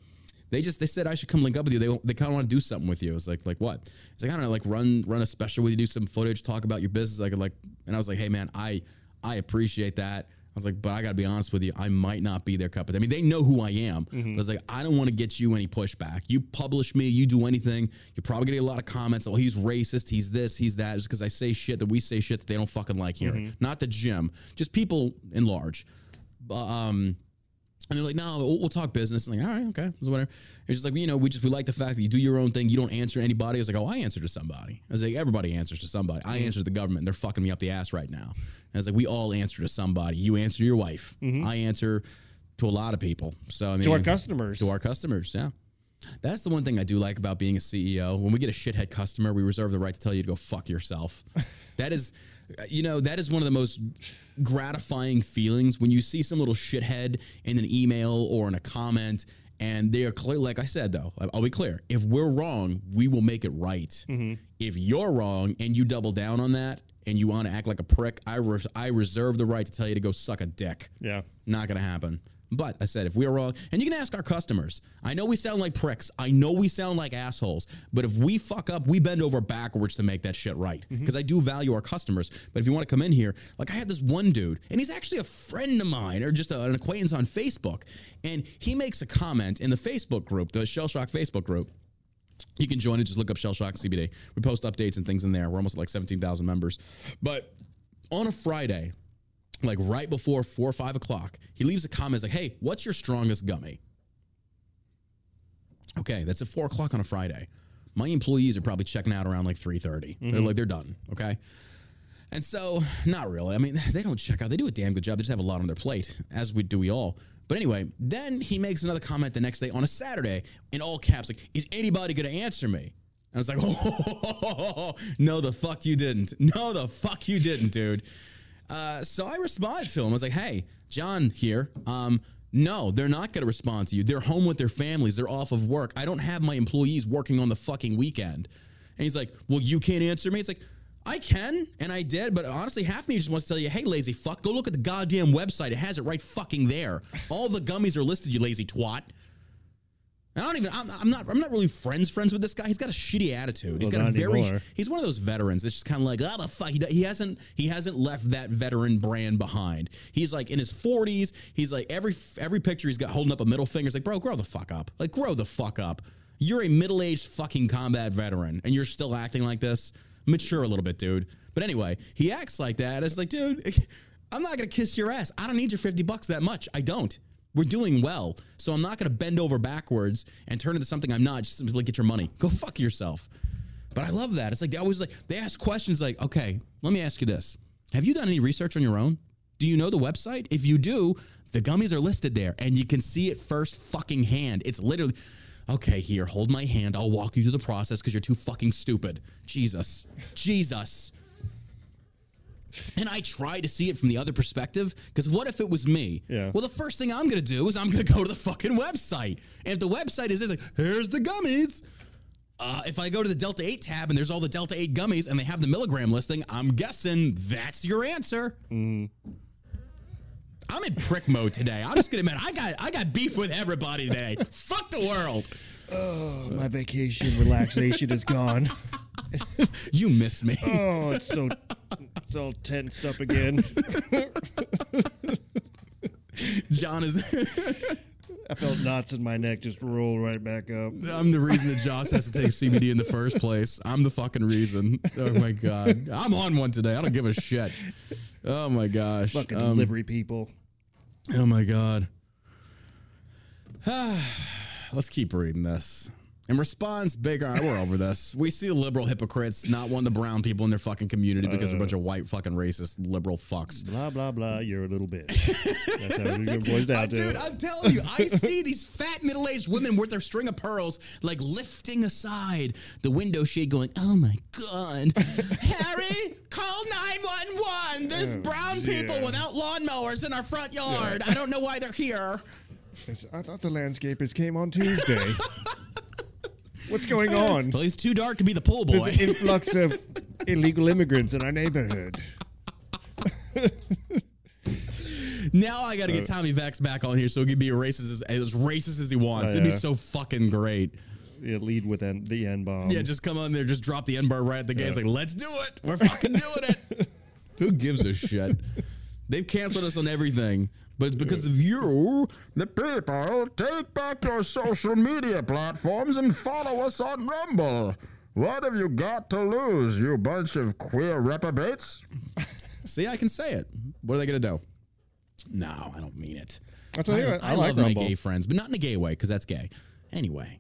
they just they said I should come link up with you. They they kind of want to do something with you." It's like like what? It's like I don't know, like run run a special with you, do some footage, talk about your business. Like like, and I was like, "Hey, man, I I appreciate that." I was like, but I got to be honest with you, I might not be their cup of tea. I mean, they know who I am. But I was like, I don't want to get you any pushback. You publish me, you do anything, you're probably gonna get a lot of comments. Oh, he's racist, he's this, he's that. Just because I say shit that we say shit that they don't fucking like here. Not the gym, just people in large. But, um, and they're like, no, we'll, we'll talk business. I'm like, all right, okay, so whatever. It's just like, you know, we just we like the fact that you do your own thing. You don't answer anybody. I was like, oh, I answer to somebody. I was like, everybody answers to somebody. I answer to the government. They're fucking me up the ass right now. And I was like, we all answer to somebody. You answer to your wife. Mm-hmm. I answer to a lot of people. So I mean, To our customers. to our customers. Yeah. That's the one thing I do like about being a CEO. When we get a shithead customer, we reserve the right to tell you to go fuck yourself. *laughs* that is, you know, that is one of the most gratifying feelings when you see some little shithead in an email or in a comment. And they are clear, like I said, though, I'll be clear. If we're wrong, we will make it right. Mm-hmm. If you're wrong and you double down on that and you want to act like a prick, I, res- I reserve the right to tell you to go suck a dick. Yeah. Not gonna happen. But I said, if we're wrong, and you can ask our customers. I know we sound like pricks. I know we sound like assholes. But if we fuck up, we bend over backwards to make that shit right. Mm-hmm. Because I do value our customers. But if you want to come in here, like I had this one dude, and he's actually a friend of mine or just a- an acquaintance on Facebook, and he makes a comment in the Facebook group, the Shell Shock Facebook group. You can join it. Just look up Shell Shock CBD. We post updates and things in there. We're almost like 17,000 members. But on a Friday, like right before four or five o'clock, he leaves a comment like, "Hey, what's your strongest gummy?" Okay, that's at four o'clock on a Friday. My employees are probably checking out around like three They're mm-hmm. like they're done. Okay. And so, not really. I mean, *laughs* they don't check out. They do a damn good job. They just have a lot on their plate, as we do we all. But anyway, then he makes another comment the next day on a Saturday in all caps, like, "Is anybody going to answer me?" And I was like, *laughs* "Oh, no, the fuck you didn't. No, the fuck you didn't, dude." Uh, so I responded to him. I was like, "Hey, John here. Um, no, they're not going to respond to you. They're home with their families. They're off of work. I don't have my employees working on the fucking weekend." And he's like, "Well, you can't answer me." It's like, I can, and I did, but honestly, half me just wants to tell you, "Hey, lazy fuck, go look at the goddamn website. It has it right fucking there. All the gummies are listed. You lazy twat." I don't even. I'm, I'm not. I'm not really friends friends with this guy. He's got a shitty attitude. He's Well, got a very. anymore. He's one of those veterans that's just kind of like, oh, but fuck. He, he hasn't. He hasn't left that veteran brand behind. He's like in his 40s. He's like every every picture he's got holding up a middle finger. It's like, bro, grow the fuck up. Like, grow the fuck up. You're a middle aged fucking combat veteran, and you're still acting like this. Mature a little bit, dude. But anyway, he acts like that. It's like, dude, *laughs* I'm not gonna kiss your ass. I don't need your 50 bucks that much. I don't. We're doing well. So I'm not going to bend over backwards and turn into something I'm not just simply get your money. Go fuck yourself. But I love that. It's like they always like they ask questions like, "Okay, let me ask you this. Have you done any research on your own? Do you know the website? If you do, the gummies are listed there and you can see it first fucking hand. It's literally Okay, here, hold my hand. I'll walk you through the process cuz you're too fucking stupid. Jesus. Jesus. And I try to see it from the other perspective because what if it was me? Yeah. Well, the first thing I'm going to do is I'm going to go to the fucking website. And if the website is like, here's the gummies. Uh, if I go to the Delta 8 tab and there's all the Delta 8 gummies and they have the milligram listing, I'm guessing that's your answer. I'm in prick mode today. I'm just gonna admit I got I got beef with everybody today. Fuck the world. *sighs* My vacation relaxation is gone. *laughs* *laughs* You miss me. Oh, it's so it's all tensed up again. John is I felt knots in my neck just roll right back up. I'm the reason that Josh has to take CBD in the first place. I'm the fucking reason. Oh my god. I'm on one today. I don't give a shit. Oh my gosh. Fucking Um, delivery people. Oh my god. *sighs* Let's keep reading this. In response, Baker, we're over this. We see liberal hypocrites not want the brown people in their fucking community because they're a bunch of white fucking racist liberal fucks. Blah blah blah. You're a little bitch. That's how *laughs* it boils down to. dude, I'm telling you, I see these fat middle-aged women with their string of pearls, like lifting aside the window shade, going, "Oh my god, Harry, call 911. There's brown people yeah. without lawnmowers in our front yard. I don't know why they're here." I thought the landscapers came on Tuesday. *laughs* What's going on? Well, he's too dark to be the pool boy. There's an influx of *laughs* illegal immigrants in our neighborhood. Now I got to get uh, Tommy Vext back on here so he can be racist as, as racist as he wants. Oh, It'd be oh, so fucking great. Yeah, lead with N- the N bomb. Yeah, just come on there, just drop the N bar right at the gate. It's like, let's do it. We're fucking doing it. *laughs* Who gives a shit? They've canceled us on everything, but it's because of you, the people. Take back your social media platforms and follow us on Rumble. What have you got to lose, you bunch of queer reprobates? *laughs* See, I can say it. What are they going to do? No, I don't mean it. I'll tell you what, I, I, like love Rumble. my gay friends, but not in a gay way, because that's gay. Anyway,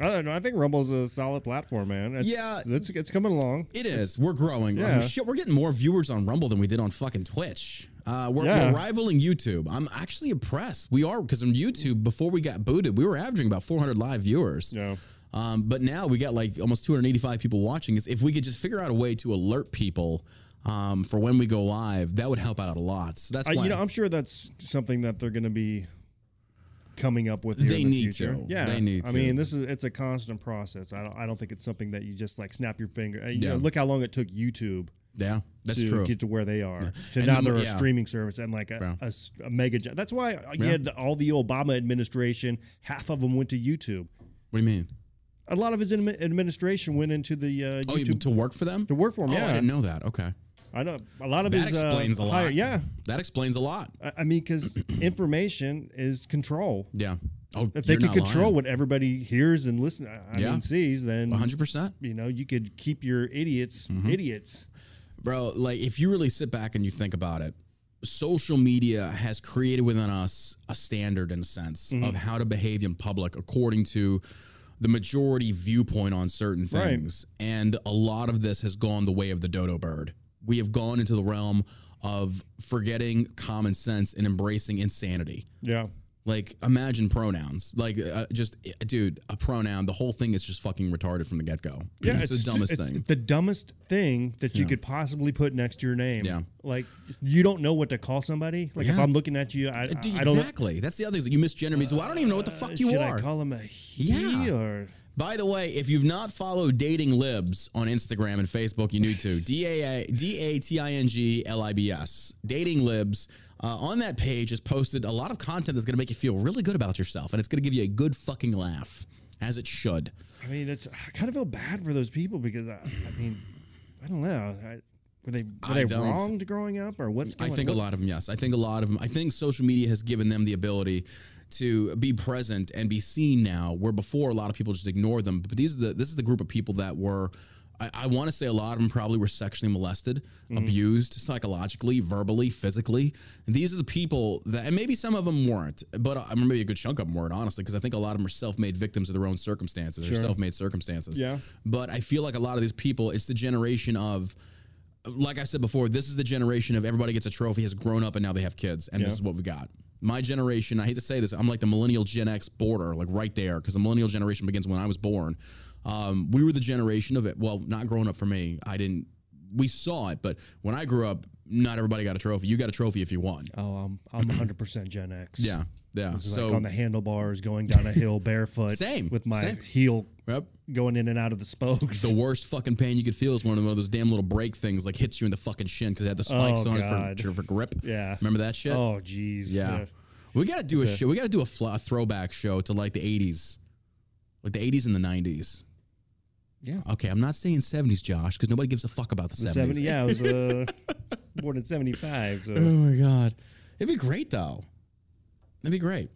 I don't know. I think Rumble's a solid platform, man. It's, Yeah. it's it's coming along. it is. We're growing. I mean, Yeah. shit, we're getting more viewers on Rumble than we did on fucking Twitch. Uh, we're, Yeah. we're rivaling YouTube. I'm actually impressed. We are because on YouTube before we got booted, we were averaging about 400 live viewers. Yeah. Um, but now we got like almost 285 people watching. Is if we could just figure out a way to alert people um, for when we go live, that would help out a lot. So that's I, why you know, I'm sure that's something that they're going to be coming up with. They in the need future. to. Yeah, They need I to. mean, this is it's a constant process. I don't. I don't think it's something that you just like snap your finger. uh, You Yeah. know, look how long it took YouTube yeah, that's to true. get to where they are. To And now the- they're yeah. a streaming service and like a, Yeah. a a mega. That's why you Yeah. had all the Obama administration. Half of them went to YouTube. what do you mean? A lot of his administration went into the uh, Oh, you- YouTube to work for them? to work for them. Oh, yeah, I didn't know that. Okay, I know a lot of that his explains uh, a lot. higher- yeah, that explains a lot. I, mean, because *clears throat* information is control. Yeah. Oh, If they could control lying. what everybody hears and listen, I Yeah. mean, sees, then 100%. you know you could keep your idiots Mm-hmm. idiots. Bro, like if you really sit back and you think about it, social media has created within us a standard in a sense Mm-hmm. of how to behave in public according to the majority viewpoint on certain Right. things. And a lot of this has gone the way of the dodo bird. We have gone into the realm of forgetting common sense and embracing insanity. Yeah, Like imagine pronouns. Like uh, just uh, dude, a pronoun, the whole thing is just fucking retarded from the get-go. yeah, it's, the stu- dumbest it's thing. The dumbest thing that you Yeah. could possibly put next to your name. Yeah. like you don't know what to call somebody. Like if I'm looking at you, I, Uh, dude, I don't. exactly. That's the other thing. You misgender me. So well, I don't even know what the fuck uh, you should are. I call him a he Yeah. or By the way, if you've not followed Dating Libs on Instagram and Facebook, you need to. *laughs* D A D A T I N G L I B S. Dating Libs. Uh, on that page has posted a lot of content that's going to make you feel really good about yourself, and it's going to give you a good fucking laugh, as it should. I mean, it's I kind of feel bad for those people because I, I mean, I don't know. I, were they were they wronged growing up or what's going on? I think a lot of them, yes. I think a lot of them. I think social media has given them the ability to be present and be seen now, where before a lot of people just ignored them. But these are the this is the group of people that were. I, I want to say a lot of them probably were sexually molested, mm. abused psychologically, verbally, physically. And these are the people that, and maybe some of them weren't, but I remember maybe a good chunk of them weren't, honestly, because I think a lot of them are self-made victims of their own circumstances or self-made circumstances. Yeah. But I feel like a lot of these people, it's the generation of like I said before, this is the generation of everybody gets a trophy, has grown up, and now they have kids, and this is what we got. My generation, I hate to say this, I'm like the millennial Gen X border, like right there, because the millennial generation begins when I was born. Um, we were the generation of it. Well, not growing up for me. I didn't. We saw it, but when I grew up, not everybody got a trophy. You got a trophy if you won. Oh, I'm I'm 100 percent Gen X. Yeah, yeah. So like on the handlebars, going down a hill barefoot, Same, with my same. heel yep. going in and out of the spokes. The worst fucking pain you could feel is one of those damn little brake things like hits you in the fucking shin because it had the spikes Oh, on God. it for, for grip. Yeah. Remember that shit? oh, jeez. Yeah. We got to do a show. We got to do a, fl- a throwback show to like the 80s. Like the 80s and the 90s. Yeah. Okay, I'm not saying 70s, Josh, because nobody gives a fuck about the, The 70s. 70, yeah, I was uh, *laughs* born in 75. So Oh my God. It'd be great, though. It'd be great.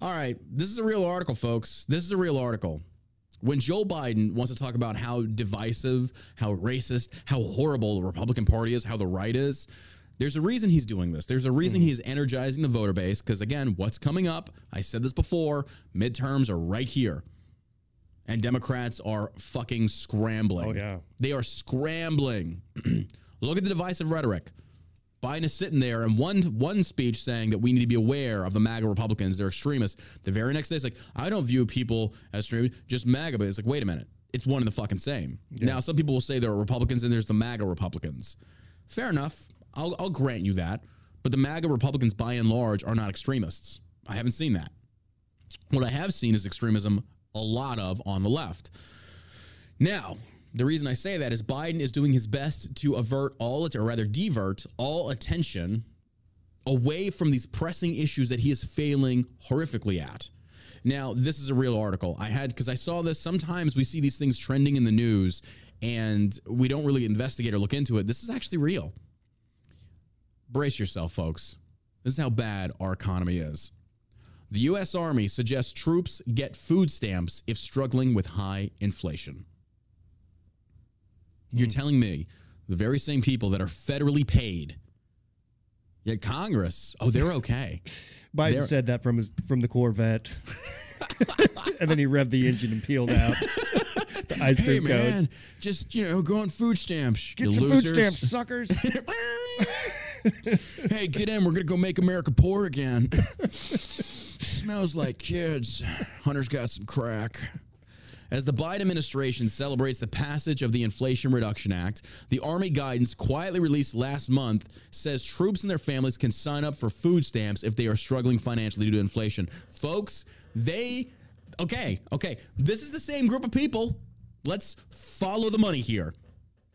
All right. This is a real article, folks. This is a real article. When Joe Biden wants to talk about how divisive, how racist, how horrible the Republican Party is, how the right is, there's a reason he's doing this. There's a reason mm-hmm. he's energizing the voter base because, again, what's coming up? I said this before midterms are right here. And Democrats are fucking scrambling. Oh, yeah. They are scrambling. *clears throat* Look at the divisive rhetoric. Biden is sitting there and one one speech saying that we need to be aware of the MAGA Republicans. They're extremists. The very next day, it's like, I don't view people as extremists, just MAGA. But it's like, wait a minute. It's one and the fucking same. Now, some people will say there are Republicans and there's the MAGA Republicans. Fair enough. I'll, I'll grant you that. But the MAGA Republicans, by and large, are not extremists. I haven't seen that. What I have seen is extremism, a lot of on the left. Now, the reason I say that is Biden is doing his best to avert all, or rather divert all attention away from these pressing issues that he is failing horrifically at. Now, this is a real article. I had, because I saw this, sometimes we see these things trending in the news and we don't really investigate or look into it. This is actually real. Brace yourself, folks. This is how bad our economy is. The U.S. Army suggests troops get food stamps if struggling with high inflation. You're mm. telling me the very same people that are federally paid, yet Congress, oh, they're *laughs* okay. Biden There- said that from his from the Corvette, *laughs* and then he revved the engine and peeled out. the ice Hey, cream cone. man, just, you know, go on food stamps. Get you some losers. food stamps, suckers. *laughs* hey, get in. We're going to go make America poor again. Smells like kids. Hunter's got some crack. As the Biden administration celebrates the passage of the Inflation Reduction Act, the Army guidance quietly released last month says troops and their families can sign up for food stamps if they are struggling financially due to inflation. Folks, they, okay, okay, this is the same group of people. Let's follow the money here.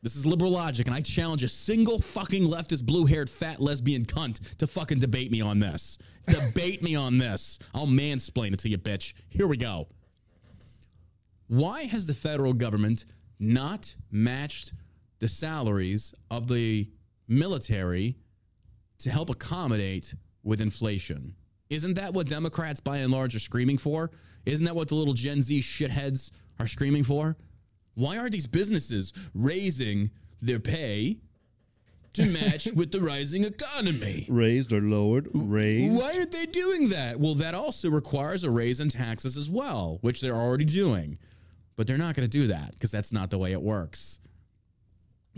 This is liberal logic, and I challenge a single fucking leftist, blue haired, fat lesbian cunt to fucking debate me on this. debate me on this. I'll mansplain it to you, bitch. Here we go. Why has the federal government not matched the salaries of the military to help accommodate with inflation? Isn't that what Democrats by and large are screaming for? Isn't that what the little Gen Z shitheads are screaming for? Why aren't these businesses raising their pay to *laughs* match with the rising economy? Raised or lowered? Raised. Why aren't they doing that? Well, that also requires a raise in taxes as well, which they're already doing. But they're not going to do that because that's not the way it works.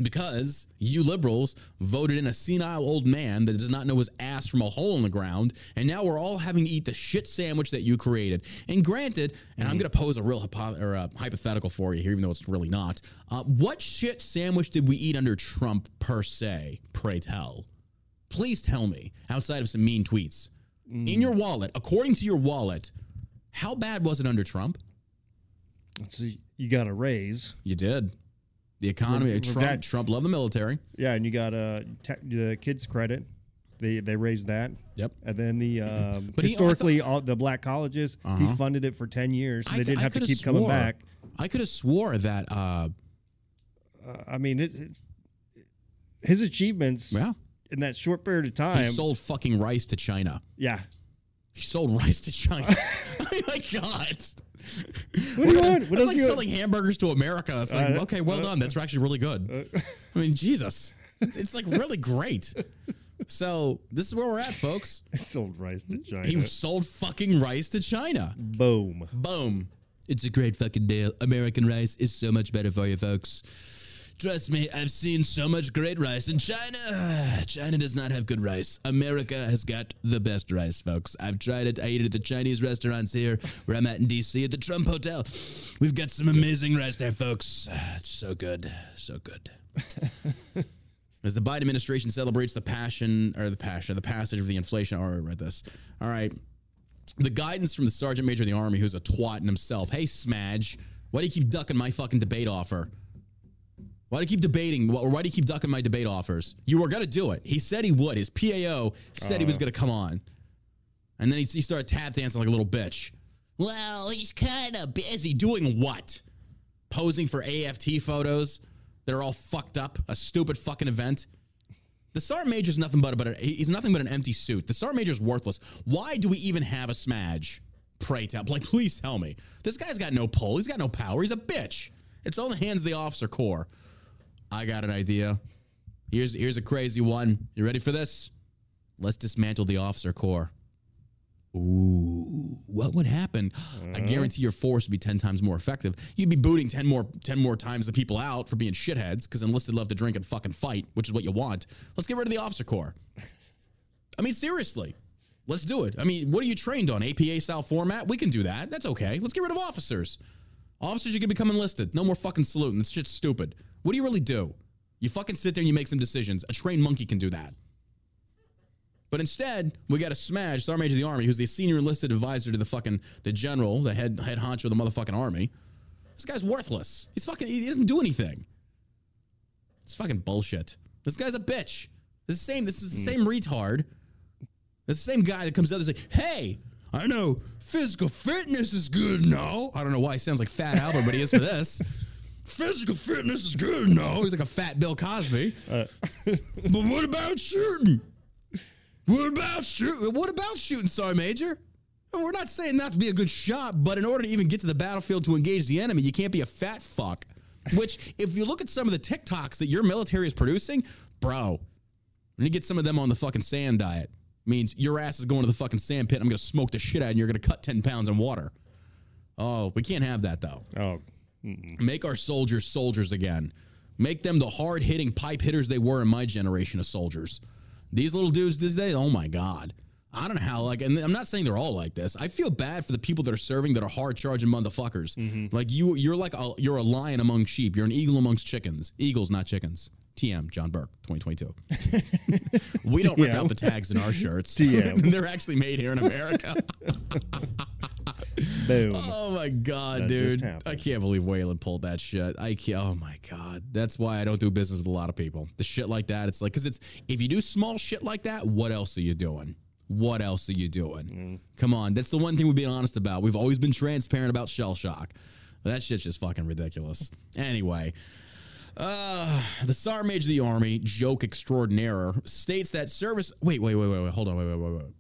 Because you liberals voted in a senile old man that does not know his ass from a hole in the ground, and now we're all having to eat the shit sandwich that you created. And granted, and I'm going to pose a real hypo- or a hypothetical for you here, even though it's really not. Uh, what shit sandwich did we eat under Trump per se? Pray tell. Please tell me, outside of some mean tweets, in your wallet, according to your wallet, how bad was it under Trump? So you got a raise. You did. The economy, Trump, back. Trump loved the military. Yeah, and you got uh, te- the kids credit. They they raised that. Yep. And then the um, But he- historically all the black colleges he funded it for ten years, so they I- didn't I have to keep coming back. I could have swore that. Uh, Uh, I mean, it, it, his achievements yeah, in that short period of time, he sold fucking rice to China. yeah. He sold rice to China. *laughs* oh my god! What do you want? What That's like selling hamburgers to America. It's like, Uh, okay, well uh, done. That's actually really good. I mean, Jesus, it's like really great. So this is where we're at, folks. *laughs* I sold rice to China. He sold fucking rice to China. Boom. Boom. It's a great fucking deal. American rice is so much better for you, folks. Trust me, I've seen so much great rice in China. *sighs* China does not have good rice. America has got the best rice, folks. I've tried it. I eat it at the Chinese restaurants here where I'm at in DC at the Trump Hotel. We've got some amazing rice there, folks. *sighs* It's so good. So good. *laughs* As the Biden administration celebrates the passion or the passion, the passage of the inflation. I already read this. All right the guidance from the sergeant major of the army, who's a twat in himself. Hey, Smadge, why do you keep ducking my fucking debate offer? Why do you keep debating? Why do you keep ducking my debate offers? You were gonna do it. He said he would. His PAO said he was oh. gonna come on, and then he, he started tap dancing like a little bitch. Well, he's kind of busy doing what? Posing for AFT photos that are all fucked up. A stupid fucking event. The sergeant major is nothing but, but a, he's nothing but an empty suit. The sergeant major is worthless. Why do we even have a smudge? Pray tell, like, please tell me. This guy's got no pull. He's got no power. He's a bitch. It's all in the hands of the officer corps. I got an idea. Here's here's a crazy one. You ready for this? Let's dismantle the officer corps. Ooh, what would happen? I mm-hmm. guarantee your force would be 10 times more effective. You'd be booting 10 more 10 more times the people out for being shitheads because enlisted love to drink and fucking fight, which is what you want. Let's get rid of the officer corps. I mean, seriously. Let's do it. I mean, what are you trained on? APA style format? We can do that. That's okay. Let's get rid of officers. Officers, you can become enlisted. No more fucking saluting. This shit's stupid. What do you really do? You fucking sit there and you make some decisions. A trained monkey can do that. But instead, we got a smash Sergeant Major of the Army, who's the senior enlisted advisor to the fucking the general, the head head honcho of the motherfucking army. This guy's worthless. He's fucking he doesn't do anything. It's fucking bullshit. This guy's a bitch. This is the same. This is the hmm. same retard. It's the same guy that comes out and says, "Hey, I know physical fitness is good now." I don't know why he sounds like Fat Albert, but he is for this. *laughs* physical fitness is good now. He's like a fat Bill Cosby. but what about shooting? What about shooting? What about shooting, Sergeant Major? We're not saying not to be a good shot, but in order to even get to the battlefield to engage the enemy, you can't be a fat fuck. Which, if you look at some of the TikToks that your military is producing, bro, when you get some of them on the fucking sand diet, means your ass is going to the fucking sand pit. I'm going to smoke the shit out, and you're going to cut 10 pounds in water. Oh, we can't have that though. Oh, Make our soldiers soldiers again. Make them the hard hitting pipe hitters they were in my generation of soldiers. These little dudes these days, oh my God. I don't know how, like, and I'm not saying they're all like this. I feel bad for the people that are serving that are hard charging motherfuckers. Mm-hmm. Like you, you're like a, you're a lion among sheep. You're an eagle amongst chickens. Eagles, not chickens. TM, John Burk, 2022. *laughs* we don't rip out the tags in our shirts. TM. *laughs* They're actually made here in America. *laughs* boom. Oh my god, That dude! I can't believe Waylon pulled that shit. I can't. Oh my god, that's why I don't do business with a lot of people. The shit like that, it's like because it's if you do small shit like that, what else are you doing? What else are you doing? Mm. Come on, that's the one thing we've been honest about. We've always been transparent about shell shock. That shit's just fucking ridiculous. Anyway. Uh, the Sergeant Major of the Army, joke extraordinaire, states that service. Wait, wait, wait, wait, wait. Hold on, wait, wait, wait, wait.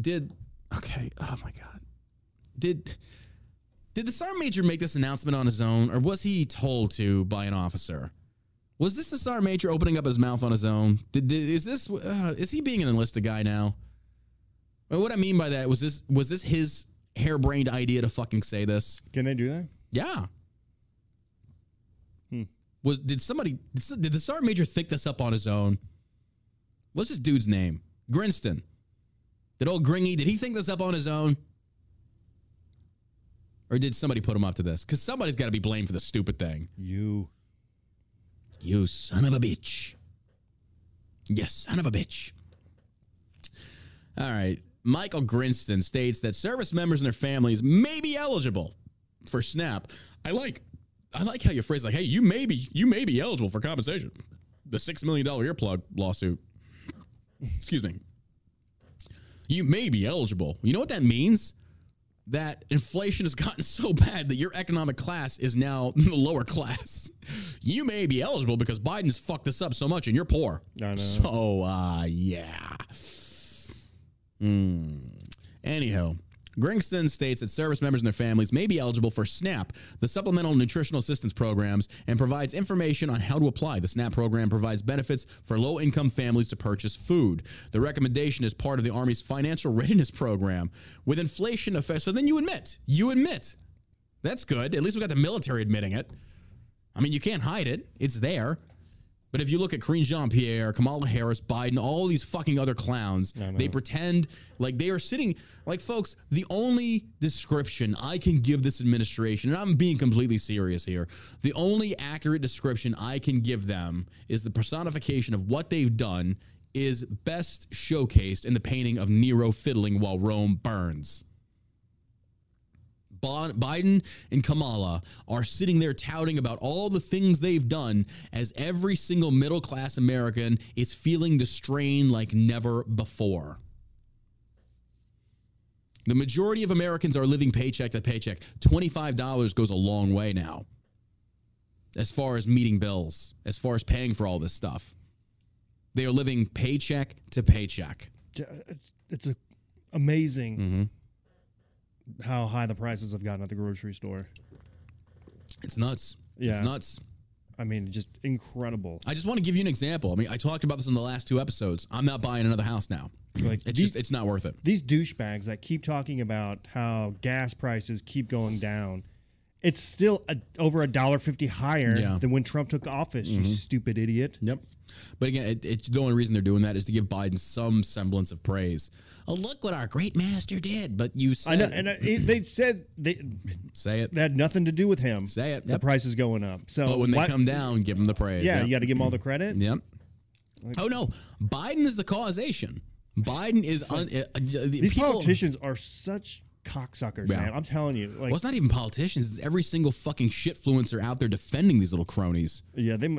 Did okay? Oh my god. Did did the sergeant major make this announcement on his own, or was he told to by an officer? Was this the sergeant major opening up his mouth on his own? Did, did is this uh, is he being an enlisted guy now? Well, what I mean by that was this was this his harebrained idea to fucking say this? Can they do that? Yeah. Hmm. Was did somebody did, did the sergeant major think this up on his own? What's this dude's name? Grinston. Did old Gringy did he think this up on his own? Or did somebody put him up to this? Because somebody's got to be blamed for the stupid thing. You. You son of a bitch. Yes, son of a bitch. All right. Michael Grinston states that service members and their families may be eligible for SNAP. I like I like how you phrase like, hey, you may be you may be eligible for compensation. The six million dollar earplug lawsuit. Excuse me. You may be eligible. You know what that means? That inflation has gotten *laughs* so bad that your economic class is now *laughs* the lower class. You may be eligible because Biden's fucked this up so much and you're poor. I know. So, uh, yeah. Hmm. Anyhow, Grinston states that service members and their families may be eligible for SNAP, the Supplemental Nutritional Assistance Programs, and provides information on how to apply. The SNAP program provides benefits for low income families to purchase food. The recommendation is part of the Army's financial readiness program. With inflation effect, so then you admit, you admit. That's good. At least we got the military admitting it. I mean, you can't hide it, it's there. But if you look at Karine Jean Pierre, Kamala Harris, Biden, all these fucking other clowns, they pretend like they are sitting, like, folks, the only description I can give this administration, and I'm being completely serious here, the only accurate description I can give them is the personification of what they've done is best showcased in the painting of Nero fiddling while Rome burns. Biden and Kamala are sitting there touting about all the things they've done as every single middle class American is feeling the strain like never before. The majority of Americans are living paycheck to paycheck. $25 goes a long way now as far as meeting bills, as far as paying for all this stuff. They are living paycheck to paycheck. It's, it's a amazing Mm-hmm. How high the prices have gotten at the grocery store. It's nuts. It's Yeah. nuts. I mean, just incredible. I just want to give you an example. I mean, I talked about this in the last two episodes. I'm not buying another house now. Like It's these, just it's not worth it. these douchebags that keep talking about how gas prices keep going down. It's still a, over a dollar fifty higher Yeah. Mm-hmm. than when Trump took office. You stupid idiot. Yep. But again, it, it's the only reason they're doing that is to give Biden some semblance of praise. Oh, look what our great master did. But you I said know, and it, they said they say it. that had nothing to do with him. Say it. The price is going up. So But when they why- come down, give them the praise. yeah, Yep. you got to give him all the credit. Yep. Oh no, Biden is the causation. Biden is un, uh, uh, These people, politicians are such cocksuckers, Yeah. man. I'm telling you. Like, Well, it's not even politicians. It's every single fucking shitfluencer out there defending these little cronies. yeah, they, I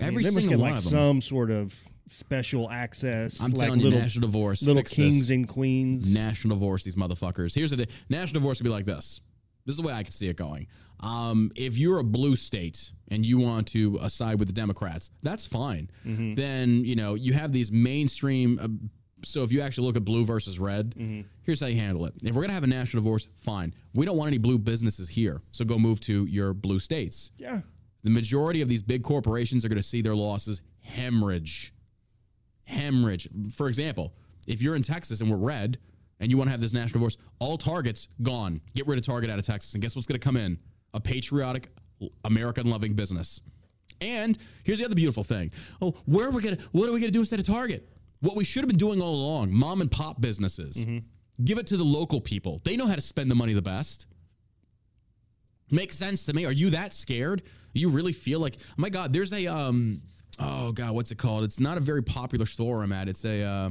Every mean, they must get like some sort of special access. I'm like telling you, little, national divorce, little kings this. and queens. national divorce these motherfuckers. Here's the thing. national divorce would be like this. This is the way I could see it going. Um, if you're a blue state and you want to uh, side with the Democrats, that's fine. Mm-hmm. Then you know you have these mainstream. Uh, so if you actually look at blue versus red, Mm-hmm. here's how you handle it. If we're gonna have a national divorce, fine. We don't want any blue businesses here, so go move to your blue states. yeah, The majority of these big corporations are to see their losses hemorrhage. Hemorrhage. For example, if you're in Texas and we're red and you want to have this national divorce, all targets gone. Get rid of Target out of Texas. And guess what's to come in? A patriotic, American loving business. And here's the other beautiful thing. Oh, where are we to, what are we to do instead of Target? What we should have been doing all along mom and pop businesses. Give it to the local people. They know how to spend the money the best. Makes sense to me. Are you that scared? You really feel like, oh my God, there's a, um, oh God, what's it called? It's not a very popular store I'm at. It's a, uh,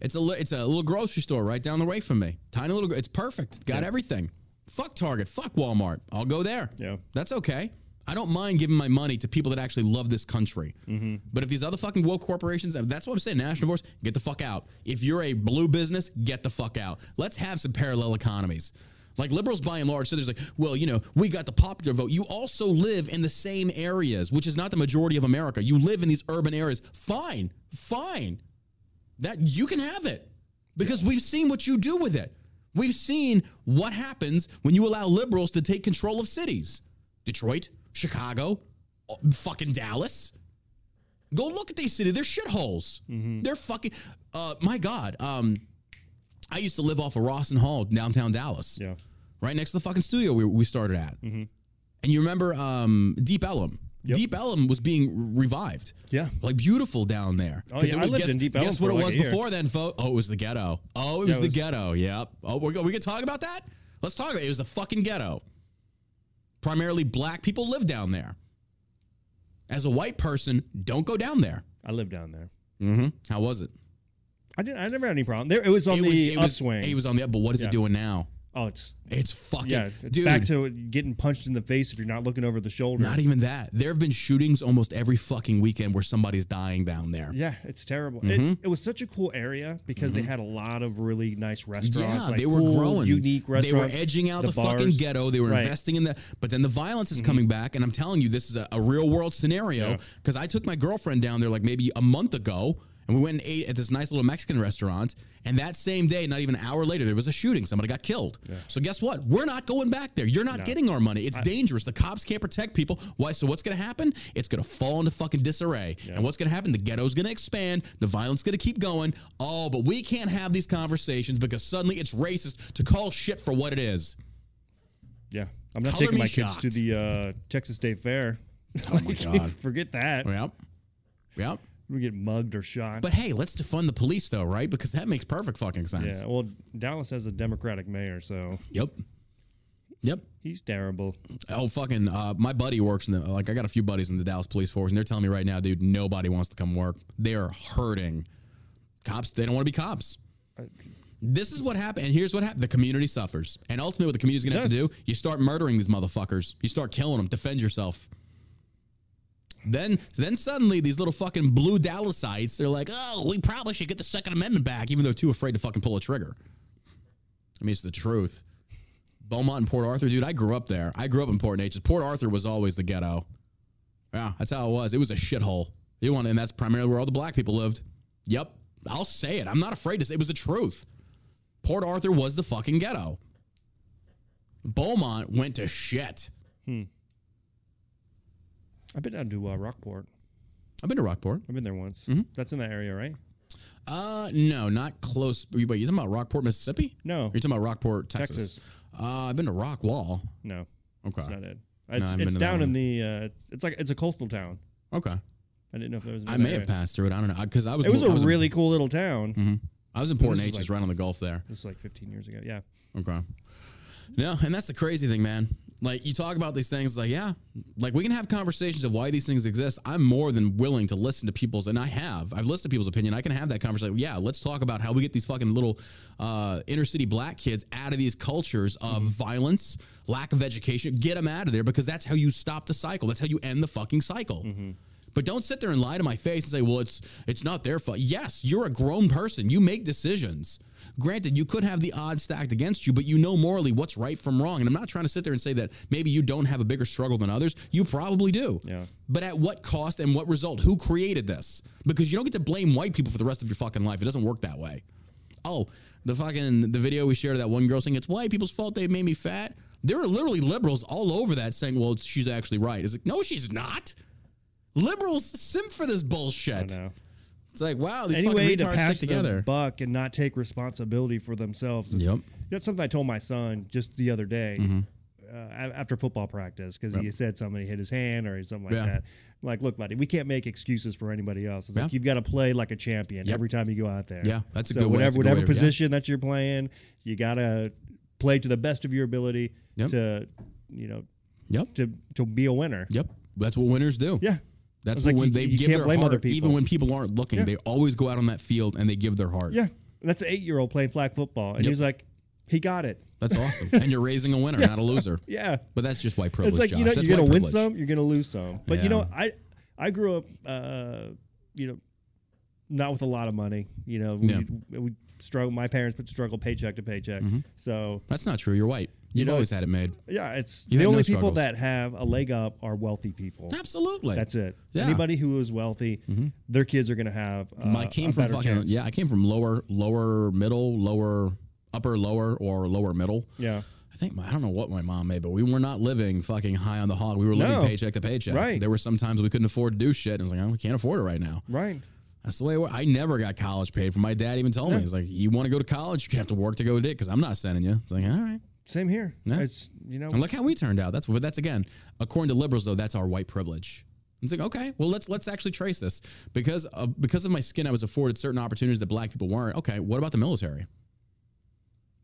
it's a, it's a little grocery store right down the way from me. Tiny little, it's perfect. It's Got everything. Fuck Target. Fuck Walmart. I'll go there. Yeah. That's okay. I don't mind giving my money to people that actually love this country. Mm-hmm. But if these other fucking woke corporations, that's what I'm saying, national divorce, get the fuck out. If you're a blue business, get the fuck out. Let's have some parallel economies. Like liberals by and large, so there's like, well, you know, we got the popular vote. You also live in the same areas, which is not the majority of America. You live in these urban areas. Fine, fine. That you can have it because we've seen what you do with it. We've seen what happens when you allow liberals to take control of cities. Detroit, Chicago, uh, fucking Dallas. Go look at these cities. They're shitholes. They're fucking. Uh, my God. Um, I used to live off of Rawson Hall, downtown Dallas. yeah. Right next to the fucking studio we, we started at. And you remember um, Deep Ellum? Yep. Deep Ellum was being revived. Yeah. Like beautiful down there. Oh, yeah, it I lived guess, in Deep Ellum Guess what it like was before then, folks? Oh, it was the ghetto. Oh, it was it the was- ghetto. Yep. Oh, we're, go- we could talk about that? Let's talk about it. It was the fucking ghetto. Primarily black people live down there. As a white person, don't go down there. I live down there. Mm-hmm. How was it? I didn't. I never had any problem. There, it was on it the was, it was, upswing. It was on the up, but what is Yeah. it doing now? Oh, it's It's fucking, yeah. It's dude. back to getting punched in the face if you're not looking over the shoulder. Not even that. There have been shootings almost every fucking weekend where somebody's dying down there. Yeah, it's terrible. Mm-hmm. It, it was such a cool area because they had a lot of really nice restaurants. Yeah, like they were cool, growing. unique restaurants. They were edging out the, fucking ghetto. They were Right. Mm-hmm. investing in the. But then the violence is coming back, and I'm telling you, this is a, a real world scenario. Yeah. Because I took my girlfriend down there like maybe a month ago, and we went and ate at this nice little Mexican restaurant. And that same day, not even an hour later, there was a shooting. Somebody got killed. So guess what? We're not going back there. You're not getting our money. It's dangerous. The cops can't protect people. Why? So what's going to happen? It's going to fall into fucking disarray. And what's going to happen? The ghetto's going to expand. The violence going to keep going. Oh, but we can't have these conversations because suddenly it's racist to call shit for what it is. Yeah, I'm not Color taking my kids to the uh, Texas State Fair. Oh my *laughs* god. Forget that. Yep. Yep. We get mugged or shot. But hey, let's defund the police though, right? Because that makes perfect fucking sense. yeah, well, Dallas has a Democratic mayor, so Yep. Yep. he's terrible. Oh fucking! Uh, my buddy works in the like. I got a few buddies in the Dallas Police Force, and they're telling me right now, dude, nobody wants to come work. They are hurting. Cops, they don't want to be cops. This is what happened, and here's what happened: the community suffers, and ultimately, what the community's gonna have to do, you start murdering these motherfuckers. You start killing them. Defend yourself. Then, then suddenly, these little fucking blue Dallasites, they're like, "Oh, we probably should get the Second Amendment back," even though they're too afraid to fucking pull a trigger. I mean, it's the truth. Beaumont and Port Arthur, dude. I grew up there. I grew up in Port Neches. Port Arthur was always the ghetto. Yeah, that's how it was. It was a shithole. You want, and that's primarily where all the black people lived. Yep, I'll say it. I'm not afraid to say it was the truth. Port Arthur was the fucking ghetto. Beaumont went to shit. Hmm. I've been down to uh, Rockport. I've been to Rockport. I've been there once. Mm-hmm. That's in that area, right? Uh, no, not close. Wait, you talking about Rockport, Mississippi? No, Or you talking about Rockport, Texas? Texas. Uh, I've been to Rockwall. No, Okay. it's not it. It's, haven't been it's to that down in one. the. Uh, it's like it's a coastal town. Okay. I didn't know if there was. I may have area. passed through it. I don't know because I was. It was I a in- really cool little town. Mhm. I was in Port this is Neches, like- right on the Gulf there. This is like 15 years ago. Yeah. Okay. No, and that's the crazy thing, man. Like you talk about these things, like yeah, like we can have conversations of why these things exist. I'm more than willing to listen to people's, and I have. I've listened to people's opinion. I can have that conversation. Yeah, let's talk about how we get these fucking little uh, inner city black kids out of these cultures of violence, lack of education. Get them out of there because that's how you stop the cycle. That's how you end the fucking cycle. But don't sit there and lie to my face and say, "Well, it's it's not their fault." Yes, you're a grown person. You make decisions. Granted, you could have the odds stacked against you, but you know morally what's right from wrong. And I'm not trying to sit there and say that maybe you don't have a bigger struggle than others. You probably do. Yeah. But at what cost and what result? Who created this? Because you don't get to blame white people for the rest of your fucking life. It doesn't work that way. Oh, the fucking the video we shared of that one girl saying it's white people's fault they made me fat. There are literally liberals all over that saying, "Well, she's actually right." It's like, no, she's not. Liberals simp for this I bullshit. know. It's like, wow, these Anyway, to fucking retards pass stick the together. buck and not take responsibility for themselves. Yep. That's something I told my son just the other day Mm-hmm. uh, after football practice because he said somebody hit his hand or something like Yeah. that. I'm like, look, buddy, we can't make excuses for anybody else. It's like you've got to play like a champion Yep. every time you go out there. Yeah, that's a so good whatever good way whatever to- yeah. position that you're playing, you got to play to the best of your ability Yep. to, you know, Yep. to to be a winner. Yep. That's what winners do. Yeah. That's like when you- they you give their heart, even when people aren't looking, Yeah. they always go out on that field and they give their heart. Yeah. And that's an eight year old playing flag football. And Yep. he's like, he got it. That's *laughs* awesome. and you're raising a winner, not a loser. *laughs* Yeah. But that's just white privilege. it's like Josh. you know That's you're gonna win some, you're gonna lose some. But Yeah. you know, I I grew up, uh, you know, not with a lot of money. You know, we, Yeah. we struggle. My parents would struggle paycheck to paycheck. So That's not true. You're white. You've know, always had it made. yeah, it's You the had no only people that have a leg up are wealthy people. Absolutely. That's it. Yeah. Mm-hmm. Anybody who is wealthy, their kids are gonna have. Uh, I came from fucking chance. yeah. I came from lower, lower, middle, lower, upper, lower, or lower middle. Yeah. I think my, I don't know what my mom made, but we were not living fucking high on the hog. We were living No. paycheck to paycheck. Right. There were some times we couldn't afford to do shit. And it was like, oh, we can't afford it right now. Right. That's the way. I never got college paid for. My dad even told me, he's like, you want to go to college, you have to work to go to it because I'm not sending you. It's like, all right. Same here. Yeah. It's you know. And look how we turned out. That's but that's again, according to liberals though, that's our white privilege. It's like okay, well let's let's actually trace this because of, because of my skin, I was afforded certain opportunities that black people weren't. Okay, what about the military?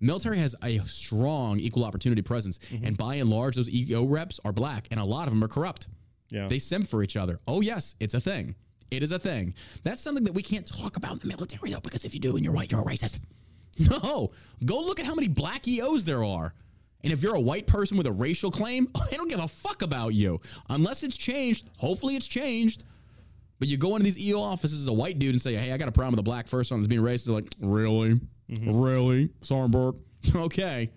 Military has a strong equal opportunity presence, mm-hmm. and by and large, those EO reps are black, and a lot of them are corrupt. yeah. They simp for each other. Oh yes, it's a thing. It is a thing. That's something that we can't talk about in the military though, because if you do and you're white, you're a racist. *laughs* No, go look at how many black EOs there are. And if you're a white person with a racial claim, *laughs* they don't give a fuck about you. Unless it's changed. Hopefully it's changed. But you go into these EO offices as a white dude and say, hey, I got a problem with a black first person that's being racist. They're like, really? Mm-hmm. Really? Sornberg? *laughs* okay.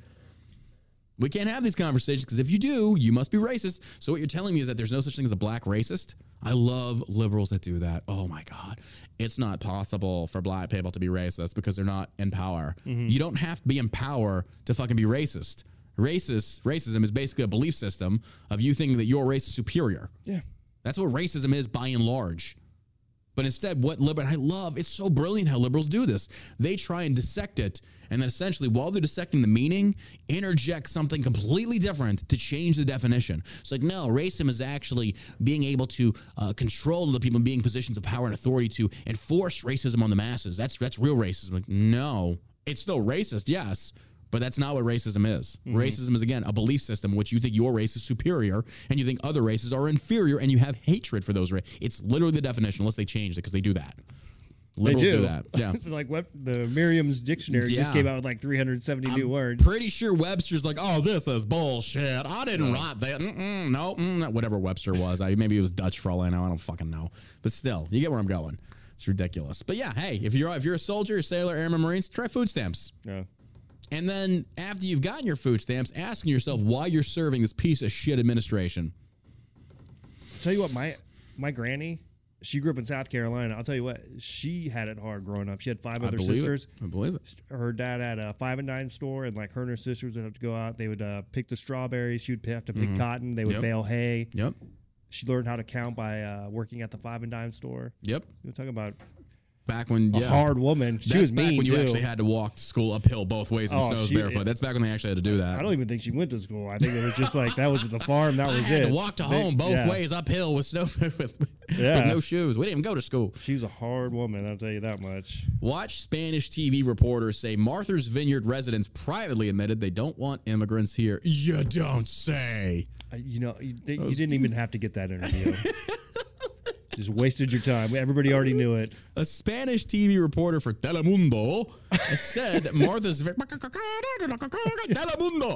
We can't have these conversations because if you do, you must be racist. So what you're telling me is that there's no such thing as a black racist. I love liberals that do that. Oh my God. It's not possible for black people to be racist because they're not in power. Mm-hmm. You don't have to be in power to fucking be racist. Racist racism is basically a belief system of you thinking that your race is superior. yeah. That's what racism is by and large. But instead, what liberal I love, it's so brilliant how liberals do this. They try and dissect it, and then essentially, while they're dissecting the meaning, interject something completely different to change the definition. It's like, no, racism is actually being able to uh, control the people being positions of power and authority to enforce racism on the masses. That's that's real racism. Like, no, it's still racist, yes. But that's not what racism is. Racism is again a belief system in which you think your race is superior and you think other races are inferior and you have hatred for those races. It's literally the definition, unless they change it because they do that. Liberals they do. that. Yeah. *laughs* like what the Merriam's dictionary just came out with like 370 new I'm words. Pretty sure Webster's like, oh, this is bullshit. I didn't write that. Mm-mm, no, mm, whatever Webster was. I, maybe it was Dutch for all I know. I don't fucking know. But still, you get where I'm going. It's ridiculous. But yeah, hey, if you're if you're a soldier, a sailor, airman, marines, try food stamps. Yeah. And then after you've gotten your food stamps, asking yourself why you're serving this piece of shit administration. I'll tell you what, my my granny, she grew up in South Carolina. I'll tell you what, she had it hard growing up. She had five I other sisters. it. I believe it. Her dad had a five and dime store, and like her and her sisters would have to go out. They would uh, pick the strawberries. She would have to pick cotton. They would Mm-hmm. Yep. bale hay. Yep. she learned how to count by uh, working at the five and dime store. Yep. You're talking about Back when a yeah. hard woman. She That's was back mean when you too. actually had to walk to school uphill both ways in Oh, snows she- barefoot. That's back when they actually had to do that. I don't even think she went to school. I think it was just like that was at the farm. That I was had it. to walk to They- home both yeah. ways uphill with snow *laughs* with, with Yeah. no shoes. We didn't even go to school. She was a hard woman. I'll tell you that much. Watch Spanish TV reporters say Martha's Vineyard residents privately admitted they don't want immigrants here. You don't say. I, you know, you, they, you didn't even have to get that interview. *laughs* just wasted your time. Everybody already knew it. A Spanish TV reporter for Telemundo said Martha's Telemundo.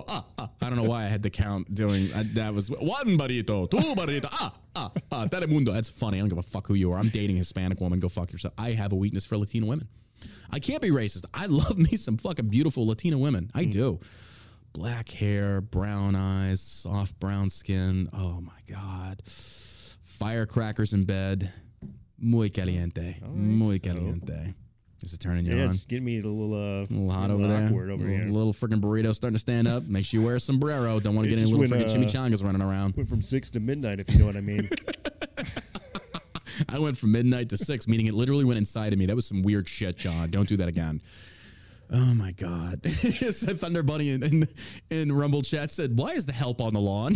Ah, ah. I don't know why I had to count doing I, that. Was one burrito, two burrito. Ah, ah, ah. Telemundo. That's funny. I don't give a fuck who you are. I'm dating a Hispanic woman. Go fuck yourself. I have a weakness for Latino women. I can't be racist. I love me some fucking beautiful Latina women. I do. Black hair, brown eyes, soft brown skin. Oh my god. Firecrackers in bed. Muy caliente. Muy caliente. Is it turning you Yeah, on? getting me a little, uh, A little hot over there. over little, here. little freaking burrito starting to stand up. Make sure you wear a sombrero. Don't want to get any little went, freaking uh, chimichangas running around. Went from six to midnight, if you know what I mean. *laughs* *laughs* I went from midnight to six, meaning it literally went inside of me. That was some weird shit, John. Don't do that again. Oh my God. *laughs* Thunder Bunny in, in, in Rumble chat said, Why is the help on the lawn?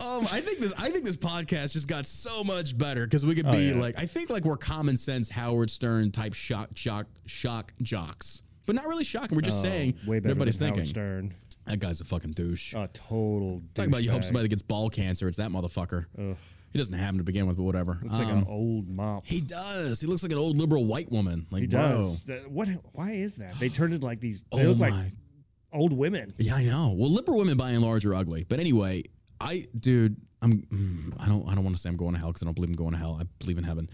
Um, I think this. I think this podcast just got so much better because we could Oh, be yeah. like. I think like we're common sense Howard Stern type shock, shock, shock jocks, but not really shocking. We're just Oh, saying way what better everybody's thinking. Howard Stern. That guy's a fucking douche. A total. Talk about you hope douchebag. somebody gets ball cancer. It's that motherfucker. Ugh. He doesn't have him to begin with, but whatever. Looks like Um, an old mop. he does. He looks like an old liberal white woman. Like, He bro. does. That- what? Why is that? They turned into like these. They Oh look my. like old women. Yeah, I know. Well, liberal women by and large are ugly. But anyway, I, dude, I'm. mm, I don't. I don't want to say I'm going to hell because I don't believe I'm going to hell. I believe in heaven.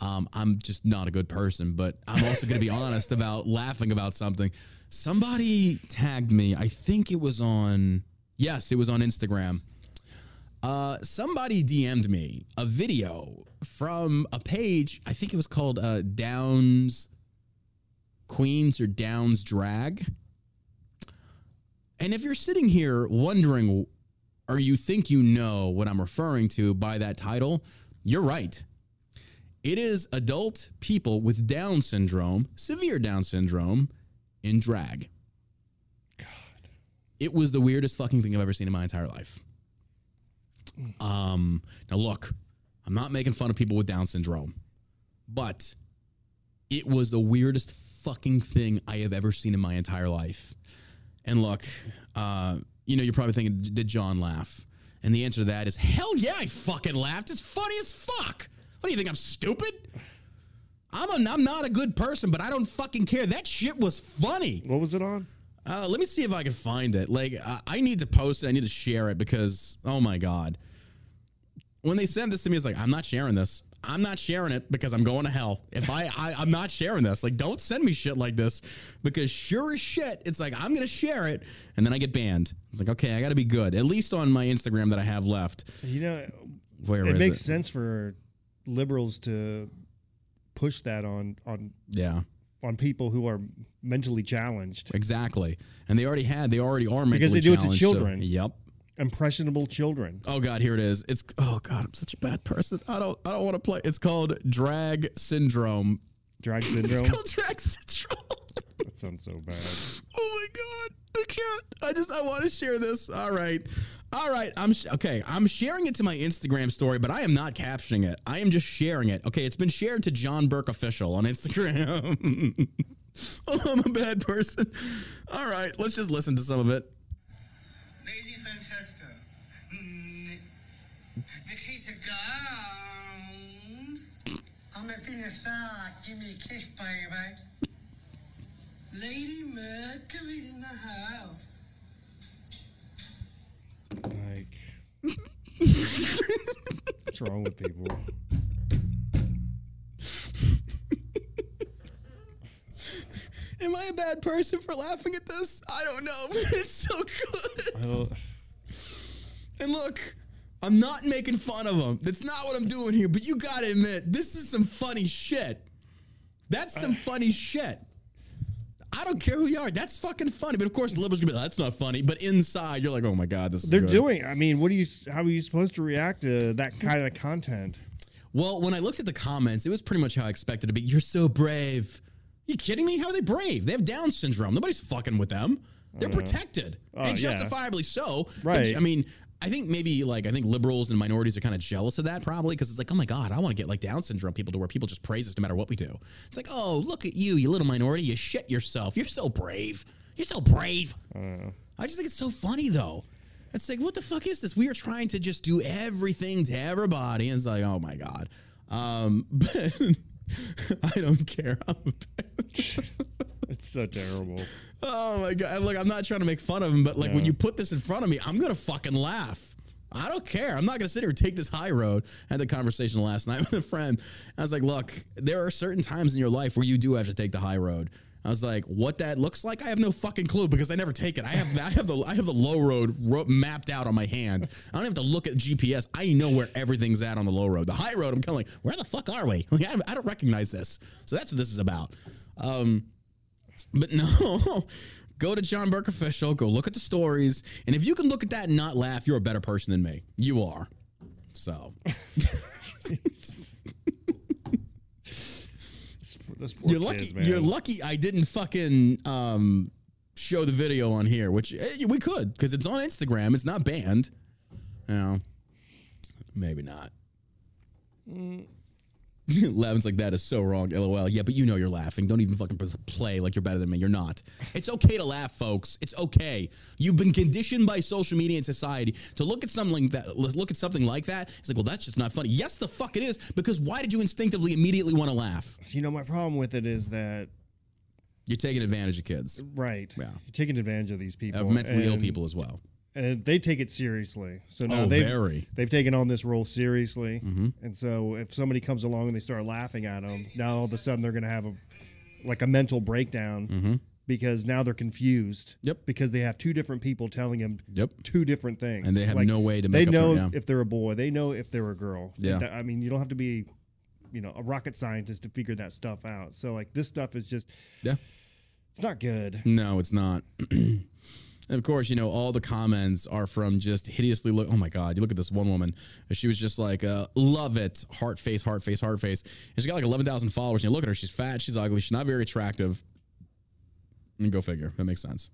Um, I'm just not a good person. But I'm also going to be *laughs* honest about laughing about something. Somebody tagged me. I think it was on. Yes, it was on Instagram. Uh, somebody DM'd me a video from a page. I think it was called uh, Downs Queens or Downs Drag. And if you're sitting here wondering, or you think you know what I'm referring to by that title, you're right. It is adult people with Down syndrome, severe Down syndrome, in drag. God. It was the weirdest fucking thing I've ever seen in my entire life. Um, now look, I'm not making fun of people with Down syndrome, but it was the weirdest fucking thing I have ever seen in my entire life. And look, uh, you know, you're probably thinking, did John laugh? And the answer to that is, hell yeah, I fucking laughed. It's funny as fuck. What do you think? I'm stupid? I'm, a, I'm not a good person, but I don't fucking care. That shit was funny. What was it on? Uh, let me see if I can find it. Like, I, I need to post it. I need to share it because, oh my God. When they sent this to me, it's like, I'm not sharing this. I'm not sharing it because I'm going to hell. If I, I I'm not sharing this. Like, don't send me shit like this because sure as shit, it's like I'm gonna share it and then I get banned. It's like, okay, I gotta be good. At least on my Instagram that I have left. You know, Where it is makes it? sense for liberals to push that on on Yeah. on people who are mentally challenged, Exactly. And they already had, they already are mentally Because they do it to challenged, so- children. yep. Impressionable children. Oh God, here it is. It's oh God, I'm such a bad person. I don't I don't want to play. It's called drag syndrome. Drag syndrome. It's called drag syndrome. *laughs* that sounds so bad. oh my God, I can't. I just I want to share this. All right, all right. I'm sh- okay. I'm sharing it to my Instagram story, but I am not captioning it. I am just sharing it. Okay, it's been shared to John Burk official on Instagram. *laughs* oh, I'm a bad person. All right, let's just listen to some of it. Lady Francesca. Mm, Nikita Jones. I'm a finished star. Give me a kiss, baby. Lady Mercury's in the house. Like, *laughs* what's wrong with people? Am I a bad person for laughing at this? I don't know, *laughs* but it's so good. And look, I'm not making fun of him. That's not what I'm doing here, but you gotta admit, this is some funny shit. That's some funny shit. I don't care who you are. That's fucking funny. But of course, the liberals gonna be like, that's not funny. But inside, you're like, oh my god, this is They're good. doing. I mean, what are you? How are you supposed to react to that kind of content? Well, when I looked at the comments, it was pretty much how I expected it to be. You're so brave. you kidding me? How are they brave? They have Down syndrome. Nobody's fucking with them. They're protected, Oh, and yeah. justifiably so. Right. I mean, I think maybe like I think liberals and minorities are kind of jealous of that probably because it's like, oh my god, I want to get like Down syndrome people to where people just praise us no matter what we do. It's like, oh look at you, you little minority, you shit yourself. You're so brave. You're so brave. I just think it's so funny though. It's like, what the fuck is this? We are trying to just do everything to everybody. And it's like, oh my God. Um, *laughs* but *laughs* I don't care. I'm a *laughs* bitch. It's so terrible. oh my God. Look, I'm not trying to make fun of him, but like when you put this in front of me, I'm going to fucking laugh. I don't care. I'm not going to sit here and take this high road. I had the conversation last *laughs* night with a friend. I was like, look, there are certain times in your life where you do have to take the high road. I was like, what that looks like, I have no fucking clue because I never take it. I have I have the I have the low road ro- mapped out on my hand. I don't have to look at GPS. I know where everything's at on the low road. The high road, I'm kind of like, where the fuck are we? *laughs* Like, I, I don't recognize this. So that's what this is about. Um, but no, *laughs* go to John Burk official. Go look at the stories, and if you can look at that and not laugh, you're a better person than me. You are. So *laughs* you're lucky. you're lucky. I didn't fucking um show the video on here, which eh, we could because it's on Instagram. It's not banned. You know, maybe not. *laughs* Levin's like that is so wrong. LOL. Yeah, but you know you're laughing. Don't even fucking play like you're better than me. You're not. It's okay to laugh, folks. It's okay. You've been conditioned by social media and society to look at something like that. Look at something like that. It's like, well, that's just not funny. Yes, the fuck it is. Because why did you instinctively immediately want to laugh? You know, my problem with it is that You're taking advantage of kids, right. Yeah. You're taking advantage of these people, of mentally ill people as well. And they take it seriously. So now Oh, they've very. they've taken on this role seriously, Mm-hmm. and so if somebody comes along and they start laughing at them, now all of a sudden they're going to have a like a mental breakdown because now they're confused. Mm-hmm. Yep. Because they have two different people telling them Yep. two different things, And they have Like, no way to They make up know yeah. if they're a boy. They know if they're a girl. Yeah. I mean, you don't have to be, you know, a rocket scientist to figure that stuff out. So like this stuff is just Yeah. it's not good. No, it's not. *clears throat* and of course, you know, all the comments are from just hideously look. Oh my God. You look at this one woman. She was just like, uh, love it. Heart face, heart face, heart face. And she got like 11,000 followers. And you look at her, she's fat, she's ugly, she's not very attractive. And go figure. That makes sense.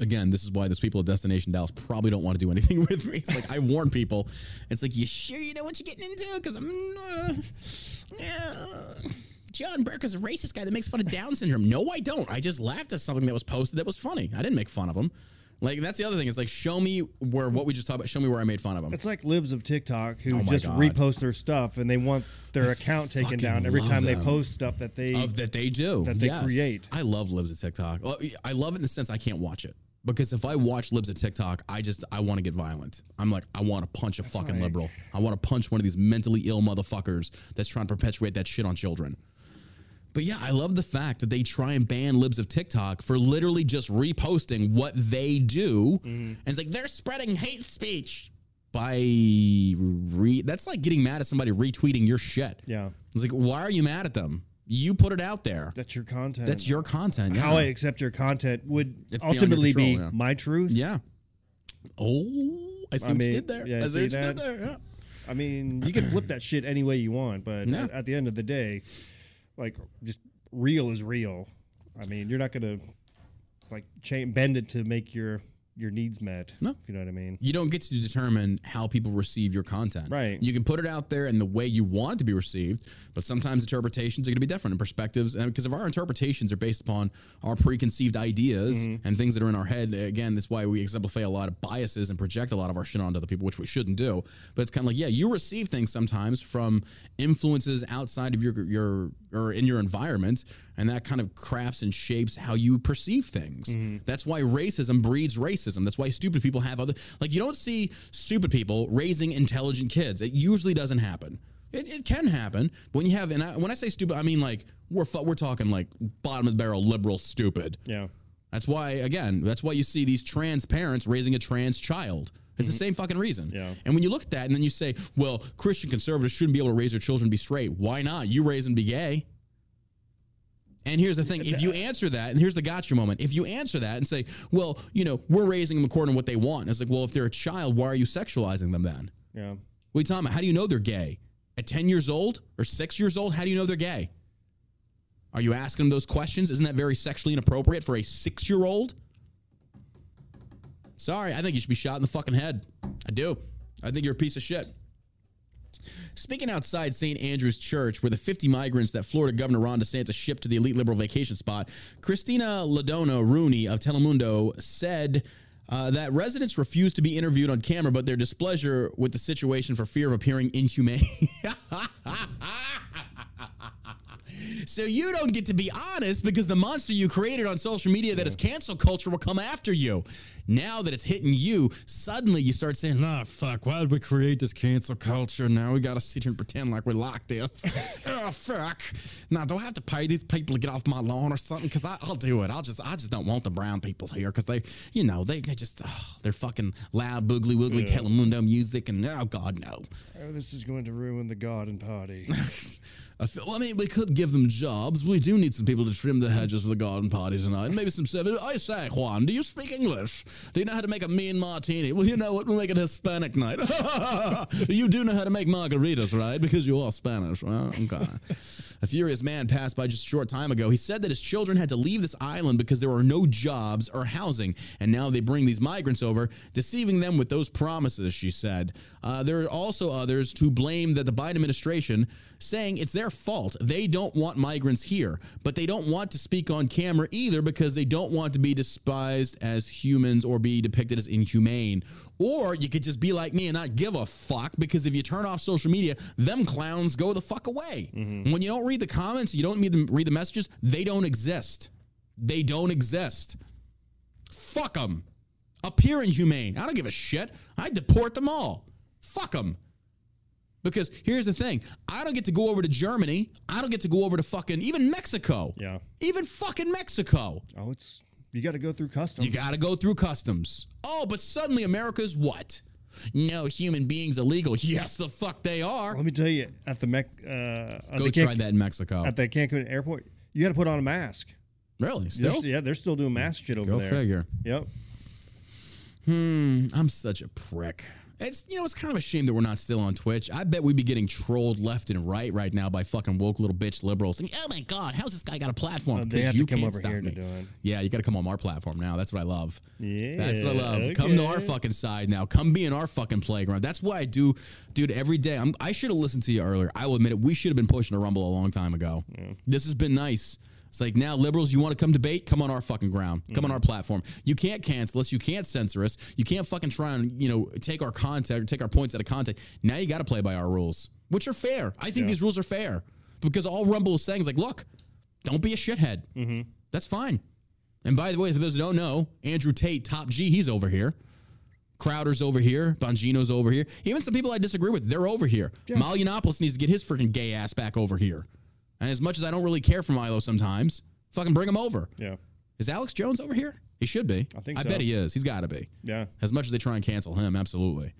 Again, this is why those people at Destination Dallas probably don't want to do anything *laughs* with me. It's like I warn people. It's like you sure you know what you're getting into because I'm. Uh, yeah. John Burk is a racist guy that makes fun of Down syndrome. No, I don't. I just laughed at something that was posted that was funny. I didn't make fun of him. Like that's the other thing. It's like show me where what we just talked about. Show me where I made fun of him. It's like libs of TikTok who Oh my just God. repost their stuff and they want their account taken fucking down every love time they post stuff that they of that they do that they yes. create. I love libs of TikTok. Well, I love it in the sense I can't watch it because if I watch libs of TikTok, I just I want to get violent. I'm like I want to punch a fucking like- liberal. I want to punch one of these mentally ill motherfuckers that's trying to perpetuate that shit on children. But yeah, I love the fact that they try and ban libs of TikTok for literally just reposting what they do. Mm-hmm. And it's like they're spreading hate speech by re that's like getting mad at somebody retweeting your shit. Yeah. It's like, why are you mad at them? You put it out there. That's your content. That's your content. how. I accept your content would It's ultimately be yeah. my truth. Yeah. Oh, I see I what mean, you did there. yeah, I see what you did there. Yeah. I mean, you can flip that shit any way you want, but *clears throat* Yeah. at, at the end of the day, like just real is real. I mean, you're not gonna like bend it to make your your needs met. No. if you know what I mean. You don't get to determine how people receive your content. Right. You can put it out there in the way you want it to be received, but sometimes interpretations are going to be different and perspectives. And because if our interpretations are based upon our preconceived ideas Mm-hmm. and things that are in our head, again, that's why we exemplify a lot of biases and project a lot of our shit onto other people, which we shouldn't do. But it's kind of like, yeah, you receive things sometimes from influences outside of your your or in your environment, and that kind of crafts and shapes how you perceive things. Mm-hmm. That's why racism breeds racism. That's why stupid people have other like you don't see stupid people raising intelligent kids. It usually doesn't happen. It, it can happen when you have and I, when I say stupid, I mean like we're fu- we're talking like bottom of the barrel liberal stupid. Yeah. That's why again, that's why you see these trans parents raising a trans child. It's the same fucking reason. Yeah. And when you look at that and then you say, well, Christian conservatives shouldn't be able to raise their children to be straight. Why not? You raise them to be gay. And here's the thing: if you answer that, and here's the gotcha moment. If you answer that and say, "Well, you know, we're raising them according to what they want," it's like, well, if they're a child, why are you sexualizing them then? Yeah. What are you talking about? How do you know they're gay? At 10 years old or six years old, how do you know they're gay? Are you asking them those questions? Isn't that very sexually inappropriate for a six year old? Sorry, I think you should be shot in the fucking head. I do. I think you're a piece of shit. Speaking outside St. Andrew's Church, where the 50 migrants that Florida Governor Ron DeSantis shipped to the elite liberal vacation spot, Christina Ladona Rooney of Telemundo said uh, that residents refused to be interviewed on camera, but their displeasure with the situation for fear of appearing inhumane. *laughs* So you don't get to be honest because the monster you created on social media that is cancel culture will come after you. Now that it's hitting you, suddenly you start saying, "Nah, fuck, why did we create this cancel culture? Now we got to sit here and pretend like we like this. *laughs* oh, fuck. Now do I have to pay these people to get off my lawn or something? Because I'll do it. I'll just, I just don't want the brown people here because they, you know, they, they just, oh, they're fucking loud, boogly woogly Telemundo music, and oh god, no. Oh, this is going to ruin the garden party. *laughs* I feel. I mean, we could give them jobs. We do need some people to trim the hedges for the garden party tonight. Maybe some. I say, Juan, do you speak English? Do you know how to make a mean martini? Well, you know what? We'll make it Hispanic night. *laughs* you do know how to make margaritas, right? Because you are Spanish. Well, okay. a furious man passed by just a short time ago. He said that his children had to leave this island because there are no jobs or housing, and now they bring these migrants over, deceiving them with those promises. She said. Uh, there are also others who blame that the Biden administration, saying it's their fault. They don't want migrants here, but they don't want to speak on camera either because they don't want to be despised as humans or be depicted as inhumane. Or you could just be like me and not give a fuck because if you turn off social media, them clowns go the fuck away. Mm-hmm. When you don't read the comments, you don't read the, read the messages, they don't exist. They don't exist. Fuck them. Appear inhumane. I don't give a shit. I deport them all. Fuck them. Because here's the thing I don't get to go over to Germany. I don't get to go over to fucking even Mexico. Yeah. Even fucking Mexico. oh, it's you got to go through customs. You got to go through customs. Oh, but suddenly America's what? No human beings illegal. *laughs* Yes, the fuck they are. Let me tell you, at the Mec, uh, Go the try Can- that in Mexico. at the Cancun airport, you got to put on a mask. Really? They're Still? yeah, they're still doing mask shit over Go there. Go figure. Yep. Hmm, I'm such a prick. It's you know it's kind of a shame that we're not still on Twitch. I bet we'd be getting trolled left and right right now by fucking woke little bitch liberals. Thinking, oh my god, how's this guy got a platform? Uh, they 'Cause have to you come can't over stop here to me. do it. Yeah, you got to come on our platform now. That's what I love. Yeah, That's what I love. Come to our fucking side now. Come be in our fucking playground. That's why I do, dude. Every day, I'm, I should have listened to you earlier. I will admit it. We should have been pushing a rumble a long time ago. This has been nice. It's like now, liberals, you want to come debate? Come on our fucking ground. Come on Mm-hmm. our platform. You can't cancel us. You can't censor us. You can't fucking try and you know take our content, take our points out of context. Now you got to play by our rules, which are fair. I think these rules are fair because all Rumble is saying is like, look, don't be a shithead. Mm-hmm. That's fine. And by the way, for those who don't know, Andrew Tate, top G, he's over here. Crowder's over here. Bongino's over here. Even some people I disagree with, they're over here. Milo Yiannopoulos needs to get his freaking gay ass back over here. And as much as I don't really care for Milo sometimes, fucking bring him over. Yeah. Is Alex Jones over here? He should be. I think I so. bet he is. He's got to be. Yeah. As much as they try and cancel him, absolutely.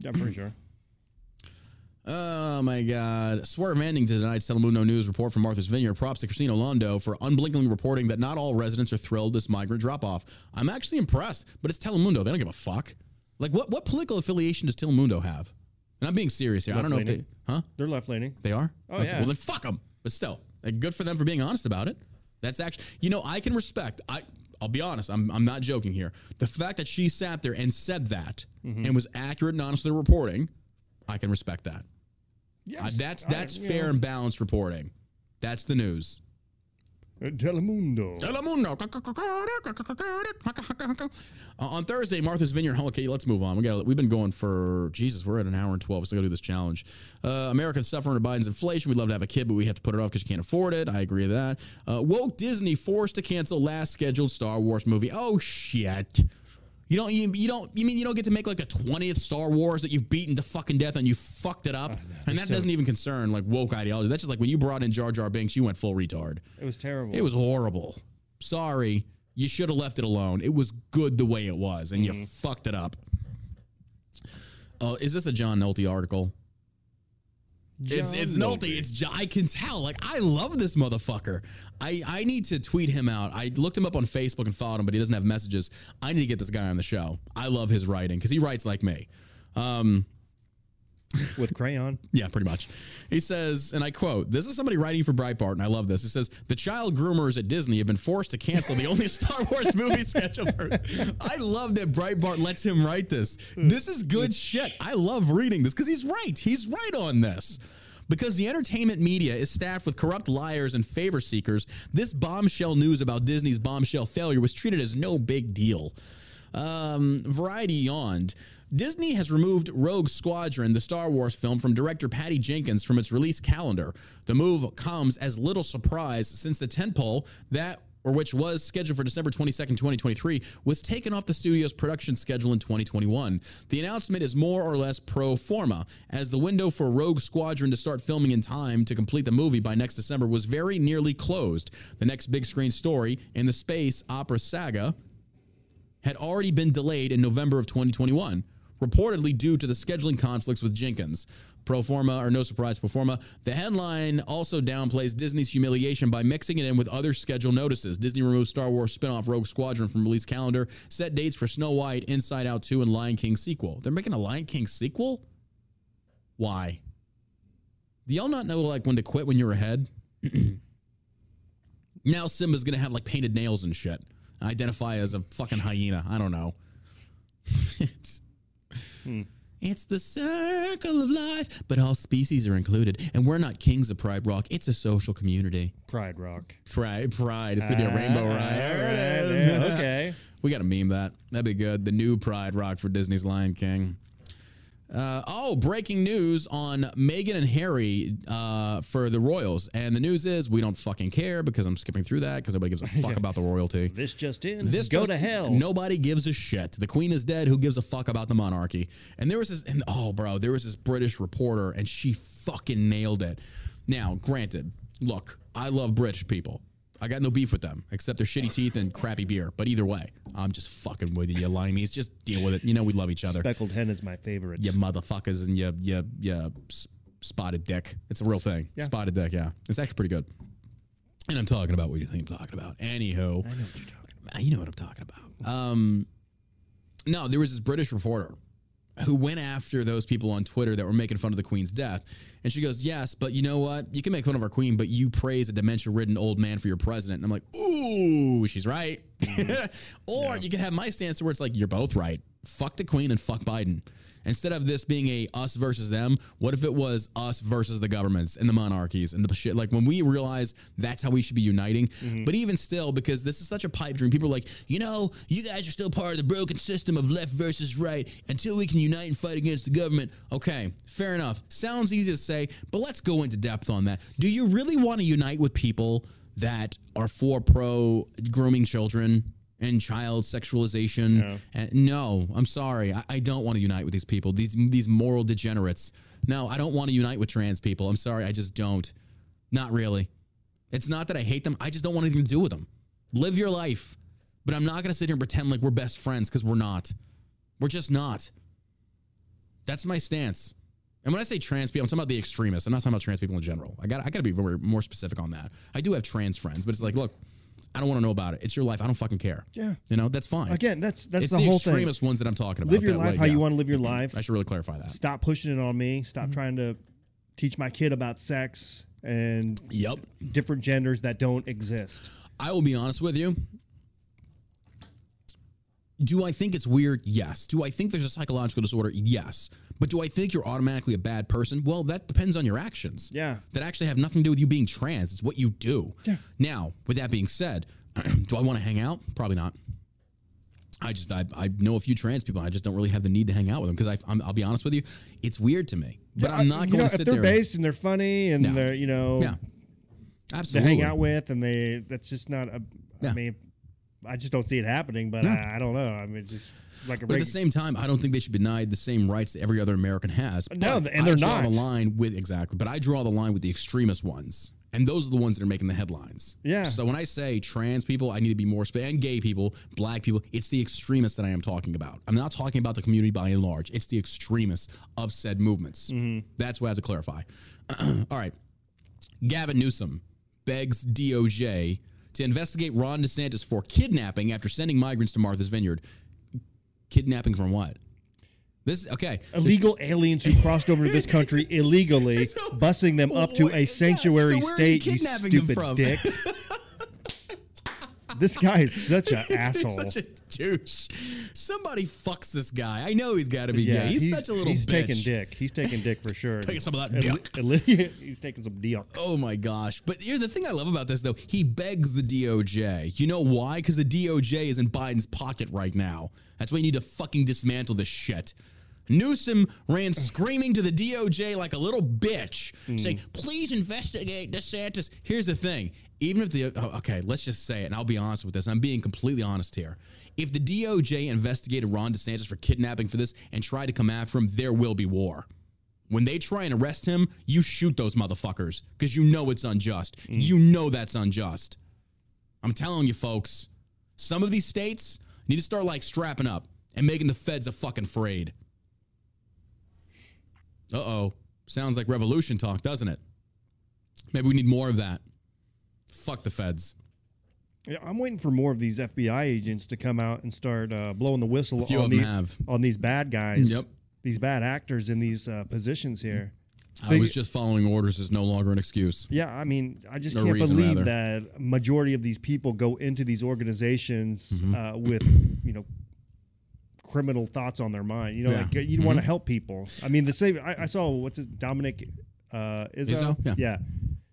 Yeah, I'm pretty sure. *clears throat* Oh my God. Swerve ending to tonight's Telemundo News report from Martha's Vineyard. Props to Christina Londo for unblinkingly reporting that not all residents are thrilled this migrant drop off. I'm actually impressed, but it's Telemundo. They don't give a fuck. Like, what, what political affiliation does Telemundo have? And I'm being serious here. I don't know if they. Huh? They're left leaning. They are? Oh, yeah. Well, then fuck them. But still, like, good for them for being honest about it. That's actually, you know, I can respect. I, I'll be honest. I'm, I'm not joking here. The fact that she sat there and said that Mm-hmm. and was accurate and honest with the reporting, I can respect that. Uh, Yes. that's I- that's fair know, and balanced reporting. That's the news. Uh, Telemundo. Telemundo. Uh, on Thursday, Martha's Vineyard. Okay, let's move on. We got. We've been going for Jesus. We're at an hour and twelve. We still got to do this challenge. Uh, Americans suffering under Biden's inflation. We'd love to have a kid, but we have to put it off because you can't afford it. I agree with that. Uh, woke Disney forced to cancel last scheduled Star Wars movie. Oh shit. You don't. You, you don't. You mean you don't get to make like a twentieth Star Wars that you've beaten to fucking death and you fucked it up, and that so- doesn't even concern like woke ideology. That's just like when you brought in Jar Jar Binks, you went full retard. It was terrible. It was horrible. Sorry. You should have left it alone. It was good the way it was, and Mm-hmm. you fucked it up. Oh, is this a John Nolte article? it's John it's Nolte. It's I can tell. Like I love this motherfucker. I I need to tweet him out. I looked him up on Facebook and followed him, but he doesn't have messages. I need to get this guy on the show. I love his writing because he writes like me. Um, with crayon. *laughs* Yeah, pretty much. He says, and I quote, this is somebody writing for Breitbart, and I love this. It says, the child groomers at Disney have been forced to cancel the *laughs* only Star Wars movie schedule for. I love that Breitbart lets him write this. This is good shit. I love reading this because he's right. He's right on this. Because the entertainment media is staffed with corrupt liars and favor seekers, this bombshell news about Disney's bombshell failure was treated as no big deal. Um, Variety yawned. Disney has removed Rogue Squadron, the Star Wars film, from director Patty Jenkins from its release calendar. The move comes as little surprise since the tentpole that or which was scheduled for December 22nd, 2023, was taken off the studio's production schedule in 2021. The announcement is more or less pro forma, as the window for Rogue Squadron to start filming in time to complete the movie by next December was very nearly closed. The next big screen story in the space opera saga had already been delayed in November of 2021, reportedly due to the scheduling conflicts with Jenkins. Pro forma, or no surprise, pro forma. The headline also downplays Disney's humiliation by mixing it in with other schedule notices. Disney removed Star Wars spinoff Rogue Squadron from release calendar, set dates for Snow White, Inside Out 2, and Lion King sequel. They're making a Lion King sequel? Why? Do y'all not know like when to quit when you're ahead? *clears throat* now Simba's gonna have like painted nails and shit. Identify as a fucking hyena. I don't know. it's, *laughs* hmm. It's the circle of life, but all species are included. And we're not kings of Pride Rock. It's a social community. Pride Rock. Pride, Pride. It's gonna be a rainbow Ah, ride. There it is. okay. *laughs* We got to meme that. That'd be good. The new Pride Rock for Disney's Lion King. Uh, oh, breaking news on Meghan and Harry uh, for the Royals. And the news is we don't fucking care because I'm skipping through that because nobody gives a *laughs* fuck about the royalty. This just in. This go just- to hell. Nobody gives a shit. The queen is dead. Who gives a fuck about the monarchy? And there was this, and oh, bro, there was this British reporter, and she fucking nailed it. Now, granted, look, I love British people. I got no beef with them, except their shitty teeth and crappy beer. But either way, I'm just fucking with you, you limeys. Just deal with it. You know we love each other. Speckled hen is my favorite. You motherfuckers and you, you, you spotted dick. It's a real thing. Yeah. Spotted dick, yeah. It's actually pretty good. And I'm talking about what you think I'm talking about. Anywho. I know what you're talking about. You know what I'm talking about. Um, no, there was this British reporter who went after those people on Twitter that were making fun of the Queen's death. And she goes, Yes, but you know what? You can make fun of our Queen, but you praise a dementia ridden old man for your president. And I'm like, Ooh, she's right. Mm-hmm. *laughs* or you can have my stance where it's like, You're both right. Fuck the Queen and fuck Biden. Instead of this being a us versus them, what if it was us versus the governments and the monarchies and the shit? Like when we realize that's how we should be uniting. Mm-hmm. But even still, because this is such a pipe dream, people are like, you know, you guys are still part of the broken system of left versus right until we can unite and fight against the government. Okay, fair enough. Sounds easy to say, but let's go into depth on that. Do you really want to unite with people that are for pro grooming children? And child sexualization. And uh, no, I'm sorry. I, I don't want to unite with these people. These these moral degenerates. No, I don't want to unite with trans people. I'm sorry. I just don't. Not really. It's not that I hate them. I just don't want anything to do with them. Live your life. But I'm not going to sit here and pretend like we're best friends because we're not. We're just not. That's my stance. And when I say trans people, I'm talking about the extremists. I'm not talking about trans people in general. I got I got to be very, more specific on that. I do have trans friends, but it's like, look, I don't want to know about it. It's your life. I don't fucking care. Yeah. You know, that's fine. Again, that's that's it's the, the, whole thing. extremist ones that I'm talking about. Live your life way, how yeah. you want to live your life. I should really clarify that. Stop pushing it on me. Stop mm-hmm. trying to teach my kid about sex and Yep. different genders that don't exist. I will be honest with you. Do I think it's weird? Yes. Do I think there's a psychological disorder? Yes. But do I think you're automatically a bad person? Well, that depends on your actions. Yeah. That actually have nothing to do with you being trans. It's what you do. Yeah. Now, with that being said, *clears throat* do I want to hang out? Probably not. I just I, I know a few trans people. And I just don't really have the need to hang out with them because I I'm, I'll be honest with you, it's weird to me. But Yeah, I'm not going know, to sit if they're there. based and they're funny and No. they're you know yeah, absolutely to hang out with and they that's just not a. I Yeah. mean, I just don't see it happening. But No. I, I don't know. I mean, just like a But at the same time, I don't think they should be denied the same rights that every other American has. No, But and I they're draw not. the line with exactly. But I draw the line with the extremist ones, And those are the ones that are making the headlines. Yeah. So when I say trans people, I need to be more and gay people, black people, it's the extremists that I am talking about. I'm not talking about the community by and large. It's the extremists of said movements. Mm-hmm. That's what I have to clarify. *clears throat* All right. Gavin Newsom begs DOJ to investigate Ron DeSantis for kidnapping after sending migrants to Martha's Vineyard. Kidnapping from what? This okay. Illegal aliens who crossed over to this country *laughs* illegally, So- busing them up to a sanctuary so are you state. You stupid dick. *laughs* *laughs* this guy is such an *laughs* asshole. Such a douche. Somebody fucks this guy. I know he's got to be yeah, gay. He's, such a little He's bitch. taking dick. He's taking dick for sure. *laughs* Taking some of that dick. he's taking some dick. Oh my gosh. But here's the thing I love about this though. He begs the DOJ. You know why? Because the DOJ is in Biden's pocket right now. That's why you need to fucking dismantle this shit. Newsom ran screaming to the DOJ like a little bitch, saying, please investigate DeSantis. Here's the thing. Even if the, oh, okay, let's just say it, and I'll be honest with this. I'm being completely honest here. If the DOJ investigated Ron DeSantis for kidnapping for this and tried to come after him, there will be war. When they try and arrest him, you shoot those motherfuckers because you know it's unjust. You know that's unjust. I'm telling you, folks, some of these states need to start like strapping up and making the feds a fucking afraid. Uh oh. Sounds like revolution talk, doesn't it? Maybe we need more of that. Fuck the feds. Yeah, I'm waiting for more of these FBI agents to come out and start uh, blowing the whistle on, the- have. on these bad guys. Yep. These bad actors in these uh, positions here. I was just following orders is no longer an excuse. Yeah, I mean, I just No can't reason, believe rather. that majority of these people go into these organizations Mm-hmm. uh, with, you know, criminal thoughts on their mind. You know, Yeah. Mm-hmm. like you want to help people. I mean, the same. I, I saw what's it, Dominic uh, Izzo? Izzo? Yeah.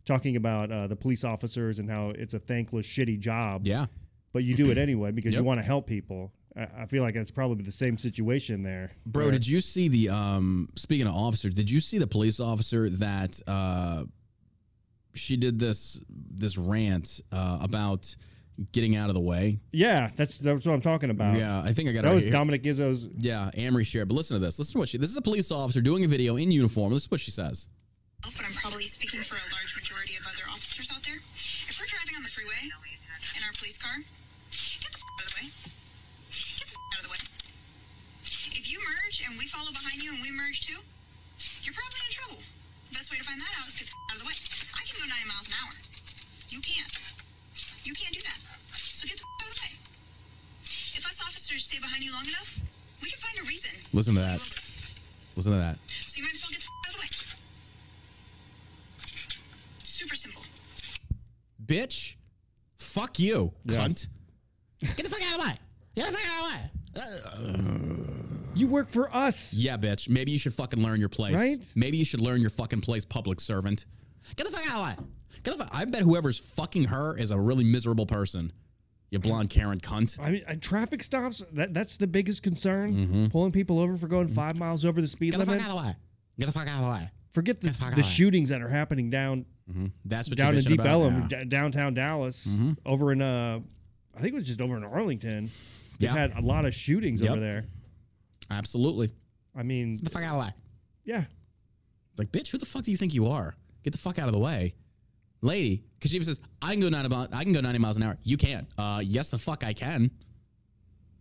talking about uh, the police officers and how it's a thankless, shitty job. Yeah. but you do it *clears throat* anyway because you want to help people. I, I feel like it's probably the same situation there. Bro, did you see the um speaking of officers, did you see the police officer that uh she did this this rant uh about getting out of the way? Yeah, that's that's what I'm talking about. yeah, I think I got it that right was here. Dominic Izzo's. Yeah, Amory shared. But listen to this. Listen to what she. This is a police officer doing a video in uniform. This is what she says. but I'm probably speaking for a large majority of other officers out there. If we're driving on the freeway in our police car, get the f- out of the way. Get the f- out of the way. If you merge and we follow behind you and we merge too, you're probably in trouble. Best way to find that out is get the f- out of the way. I can go 90 miles an hour. You can't. You can't do that. So get the f- out of the way. If us officers stay behind you long enough, we can find a reason. Listen to that. Listen to that. So you might as well get the f- out of the way. Super simple. Bitch, fuck you, Yeah. cunt. Get the fuck out of the way. Get the fuck out of the way. *sighs* You work for us. Yeah, bitch. Maybe you should fucking learn your place. Right? Maybe you should learn your fucking place, public servant. Get the fuck out of the way. The. I bet whoever's fucking her is a really miserable person. You blonde Karen cunt. I mean, uh, traffic stops. That that's the biggest concern. Pulling people over for going five miles over the speed Mm-hmm. Get the limit. fuck out of the way. Get the fuck out of the way. Forget the, Get the fuck the of the way. shootings that are happening down That's what down you're in Deep about. Ellum, Yeah. Mm-hmm. d- downtown Dallas, over in uh, I think it was just over in Arlington. They've Yeah. had a lot of shootings Yep. over there. Absolutely. I mean, Get the fuck out of the way. yeah, Like, bitch, who the fuck do you think you are? Get the fuck out of the way. Lady, because she says, I can go 90 miles, I can go 90 miles an hour. You can't. Uh, yes, the fuck I can.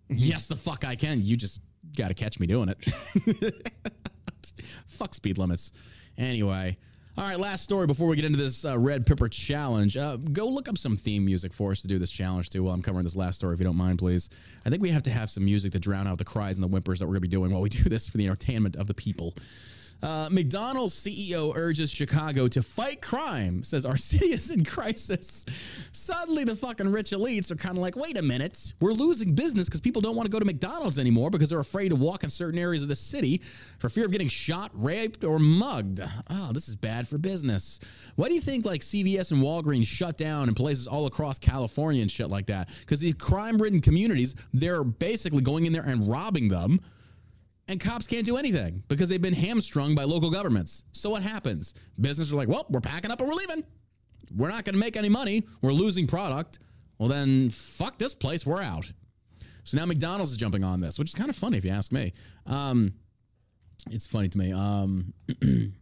yes, the fuck I can. You just got to catch me doing it. *laughs* fuck speed limits. Anyway. All right, last story before we get into this uh, red pepper challenge. Uh, go look up some theme music for us to do this challenge too while I'm covering this last story, if you don't mind, please. I think we have to have some music to drown out the cries and the whimpers that we're going to be doing while we do this for the entertainment of the people. Uh, McDonald's CEO urges Chicago to fight crime, says our *laughs* city is in crisis. Suddenly, the fucking rich elites are kind of like, wait a minute, we're losing business because people don't want to go to McDonald's anymore because they're afraid to walk in certain areas of the city for fear of getting shot, raped, or mugged. Oh, this is bad for business. Why do you think like CVS and Walgreens shut down in places all across California and shit like that? Because these crime ridden communities, they're basically going in there and robbing them and cops can't do anything because they've been hamstrung by local governments. So what happens? Businesses are like, well, we're packing up and we're leaving. We're not going to make any money. We're losing product. Well, then fuck this place. We're out. So now McDonald's is jumping on this, which is kind of funny if you ask me. Um, it's funny to me. Um, *clears throat*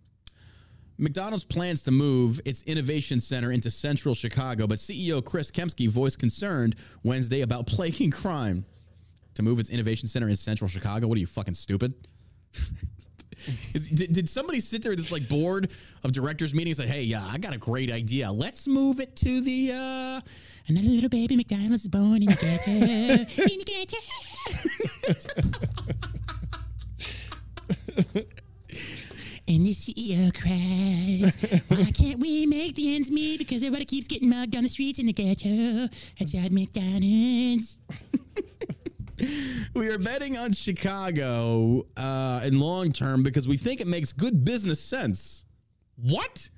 McDonald's plans to move its innovation center into central Chicago, but CEO Chris Kempsky voiced concern Wednesday about plaguing *laughs* crime. To move its innovation center in central Chicago? What are you fucking stupid? *laughs* Is, did, did somebody sit there at this like board of directors meeting and say, "Hey, yeah, I got a great idea. Let's move it to the uh, another little baby McDonald's is born in the ghetto, in the ghetto." And the CEO cries, Why can't we make the ends meet? Because everybody keeps getting mugged on the streets in the ghetto outside McDonald's. *laughs* *laughs* we are betting on Chicago uh, in long term because we think it makes good business sense. What?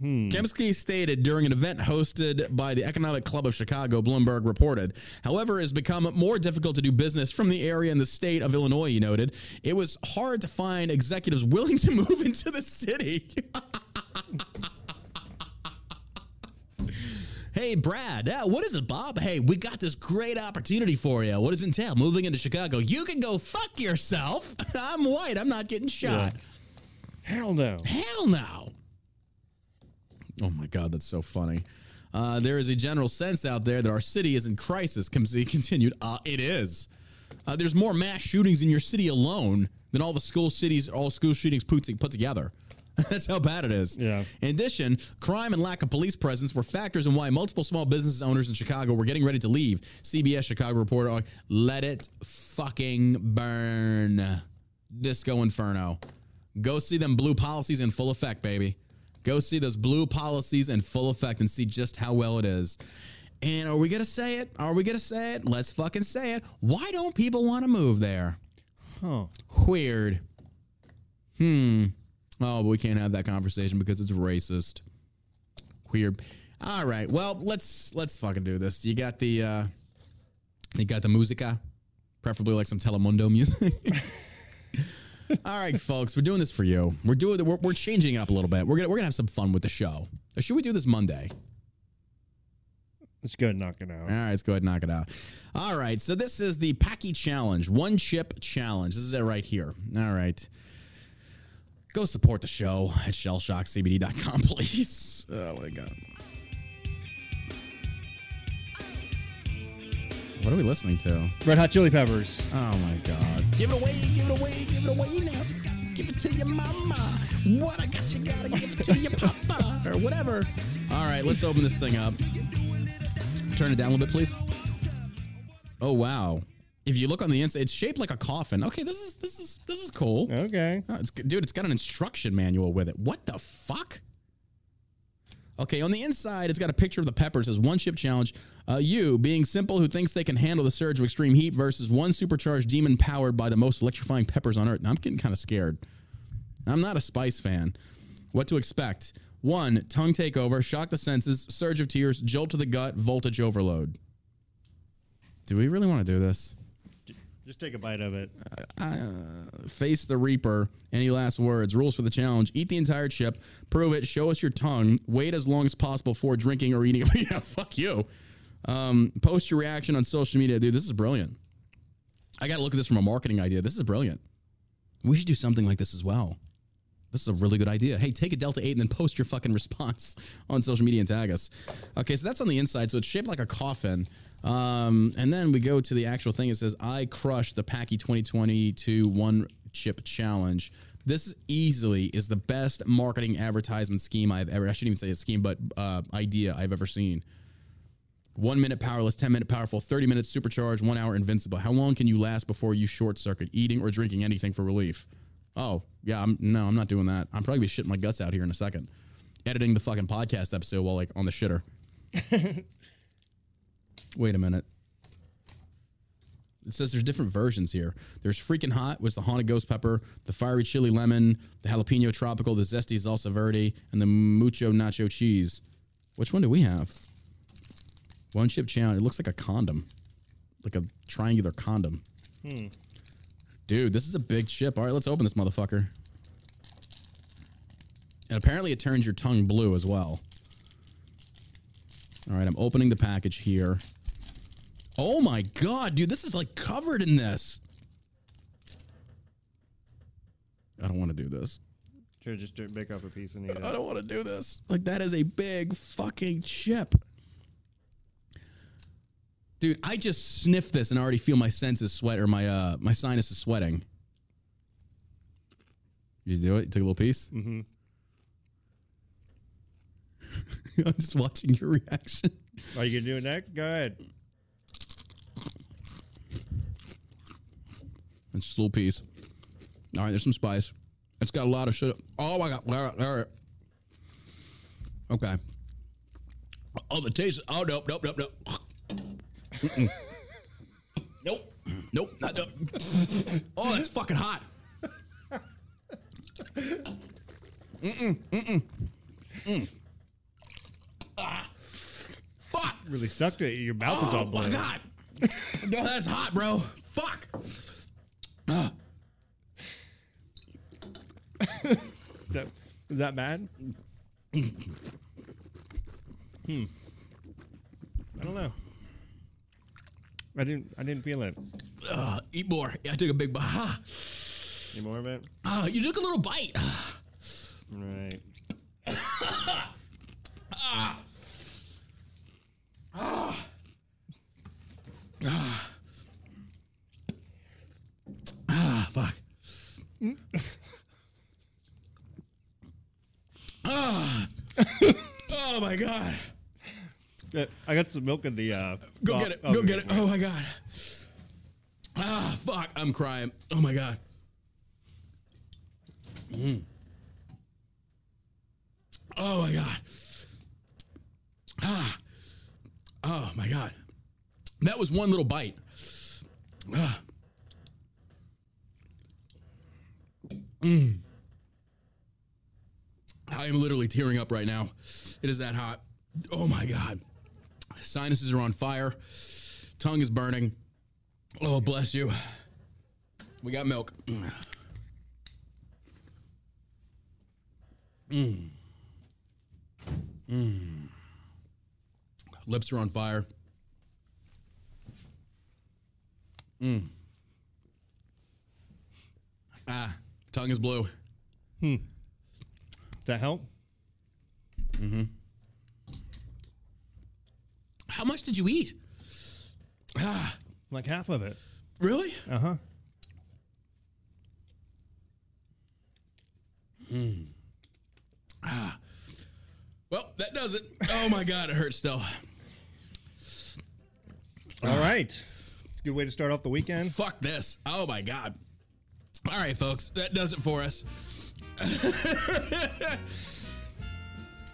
Kemsky stated during an event hosted by the Economic Club of Chicago, Bloomberg reported. However, it has become more difficult to do business from the area in the state of Illinois, he noted. It was hard to find executives willing to move *laughs* into the city. *laughs* Hey, Brad, uh, what is it, Bob? Hey, we got this great opportunity for you. What does it entail? Moving into Chicago. You can go fuck yourself. *laughs* I'm white. I'm not getting shot. Hell no. Hell no. Oh my God, that's so funny. Uh, there is a general sense out there that our city is in crisis. He *laughs* continued, uh, it is. Uh, there's more mass shootings in your city alone than all the school cities, all school shootings put together. *laughs* That's how bad it is. Yeah. In addition, crime and lack of police presence were factors in why multiple small business owners in Chicago were getting ready to leave. CBS Chicago reporter, uh, let it fucking burn. Disco Inferno. Go see them blue policies in full effect, baby. Go see those blue policies in full effect and see just how well it is. And are we going to say it? Are we going to say it? Let's fucking say it. Why don't people want to move there? Huh. Weird. Hmm. Oh, but we can't have that conversation because it's racist. Weird. All right. Well, let's let's fucking do this. You got the uh you got the musica, preferably like some Telemundo music. *laughs* All right, folks, we're doing this for you. We're doing we're, we're changing it up a little bit. We're gonna we're gonna have some fun with the show. Or should we do this Monday? Let's go and knock it out. All right, let's go ahead and knock it out. All right, so this is the Paqui Challenge, one chip challenge. This is it right here. All right. Go support the show at shellshockcbd.com, *laughs* please. Oh my God. What are we listening to? Red Hot Chili Peppers. Oh my God. Give it away, give it away, give it away now. Give it to your mama. What I got, you gotta give it to your papa. Or whatever. All right, let's open this thing up. Turn it down a little bit, please. Oh wow. If you look on the inside, it's shaped like a coffin. Okay, this is this is this is cool. Okay. Oh, it's, dude, it's got an instruction manual with it. What the fuck? Okay, on the inside, it's got a picture of the peppers. It says one chip challenge. Uh, you, being simple, who thinks they can handle the surge of extreme heat, versus one supercharged demon powered by the most electrifying peppers on earth. Now, I'm getting kind of scared. I'm not a spice fan. What to expect? One, tongue takeover, shock the senses, surge of tears, jolt to the gut, voltage overload. Do we really want to do this? Just take a bite of it. face the reaper. Any last words? Rules for the challenge. Eat the entire chip. Prove it. Show us your tongue. Wait as long as possible before drinking or eating. *laughs* Yeah fuck you. Um, post your reaction on social media. Dude this is brilliant. I gotta look at this from a marketing idea. This is brilliant. We should do something like this as well. This is a really good idea. Hey, take a Delta 8 and then post your fucking *laughs* response on social media and tag us. Okay, so that's on the inside. So it's shaped like a coffin. Um, and then we go to the actual thing. It says, I crushed the Paqui 2022 One Chip Challenge. This easily is the best marketing advertisement scheme I've ever, I shouldn't even say a scheme, but uh, idea I've ever seen. One minute powerless, 10 minute powerful, 30 minutes supercharged, one hour invincible. How long can you last before you short circuit eating or drinking anything for relief? Oh, yeah, I'm no, I'm not doing that. I'm probably be shitting my guts out here in a second. Editing the fucking podcast episode while like on the shitter. *laughs* Wait a minute. It says there's different versions here. There's freaking hot, which is the haunted ghost pepper, the fiery chili lemon, the jalapeno tropical, the zesty salsa verde, and the mucho nacho cheese. Which one do we have? One chip challenge. It looks like a condom, like a triangular condom. Hmm. Dude, this is a big chip. All right, let's open this motherfucker. And apparently, it turns your tongue blue as well. All right, I'm opening the package here. Oh my god, dude, this is like covered in this. I don't want to do this. Sure, just pick up a piece and eat it. I don't want to do this. Like that is a big fucking chip. Dude, I just sniffed this and I already feel my senses sweat or my uh my sinus is sweating. You do it? You took a little piece? Mm-hmm. *laughs* I'm just watching your reaction. Are you gonna do it next? Go ahead. And just a little piece. All right, there's some spice. It's got a lot of shit. Oh my god! All right, all right. Okay. Oh, the taste. Oh nope, nope, nope, nope. Mm-mm. Nope, nope, not nope. Oh, that's fucking hot. Mm-mm, mm-mm, mm. Ah, fuck. Really stuck to it. Your mouth is all black. Oh my god. No, that's hot, bro. Fuck. Ah. *laughs* That, is that bad? hmm. I don't know. I didn't. I didn't feel it. Uh, eat more. Yeah, I took a big bite. Ah, Any more of it? ah, you took a little bite. Right. *coughs* ah. Ah. Ah, fuck. ah. oh my god. Uh, I got some milk in the. Uh, Go oh, get it. oh, Go get it. Oh my god. Ah, fuck. I'm crying. Oh my god. Mm. Oh my god. Ah. Oh my god. That was one little bite. Ah. Mm. I am literally tearing up right now. It is that hot. Oh my god. Sinuses are on fire. Tongue is burning. Oh, bless you. We got milk. Mm. Mm. Lips are on fire. Mm. Ah, tongue is blue. Hmm. Does that help? How much did you eat? Ah, Like half of it. really? Uh huh. Hmm. Ah. Well, that does it. Oh my god, it hurts still. All right. It's a good way to start off the weekend. Fuck this. Oh my god. All right, folks, that does it for us. *laughs*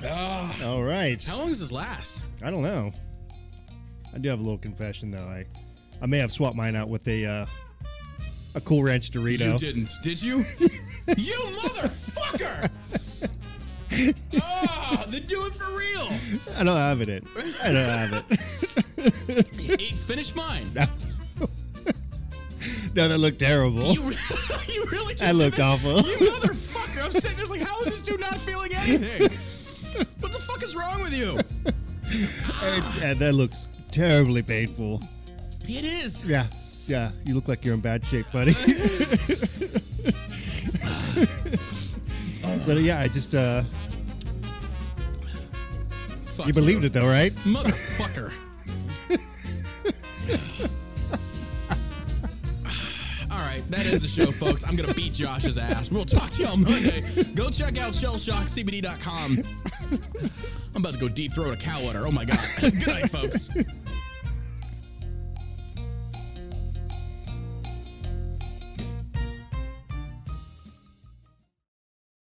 Ah, All right. how long does this last? I don't know. I do have a little confession though. I, I may have swapped mine out with a, uh, a Cool Ranch Dorito. You didn't, did you? *laughs* you motherfucker! *laughs* Ah, then do it for real. I don't have it. In. I don't have it. Finish mine. *laughs* no, that looked terrible. You, you really just did looked awful. You motherfucker! I'm sitting there like, how is this dude not feeling anything? *laughs* What the fuck is wrong with you? *laughs* yeah, that looks terribly painful. It is. Yeah, yeah. You look like you're in bad shape, buddy. *laughs* but uh, yeah, I just uh, Fuck you believed it though, right? Motherfucker. That is the show, folks. I'm gonna beat Josh's ass. We'll talk to y'all Monday. Go check out shellshockcbd.com. I'm about to go deep throat a cow udder. Oh my god. *laughs* Good night, folks.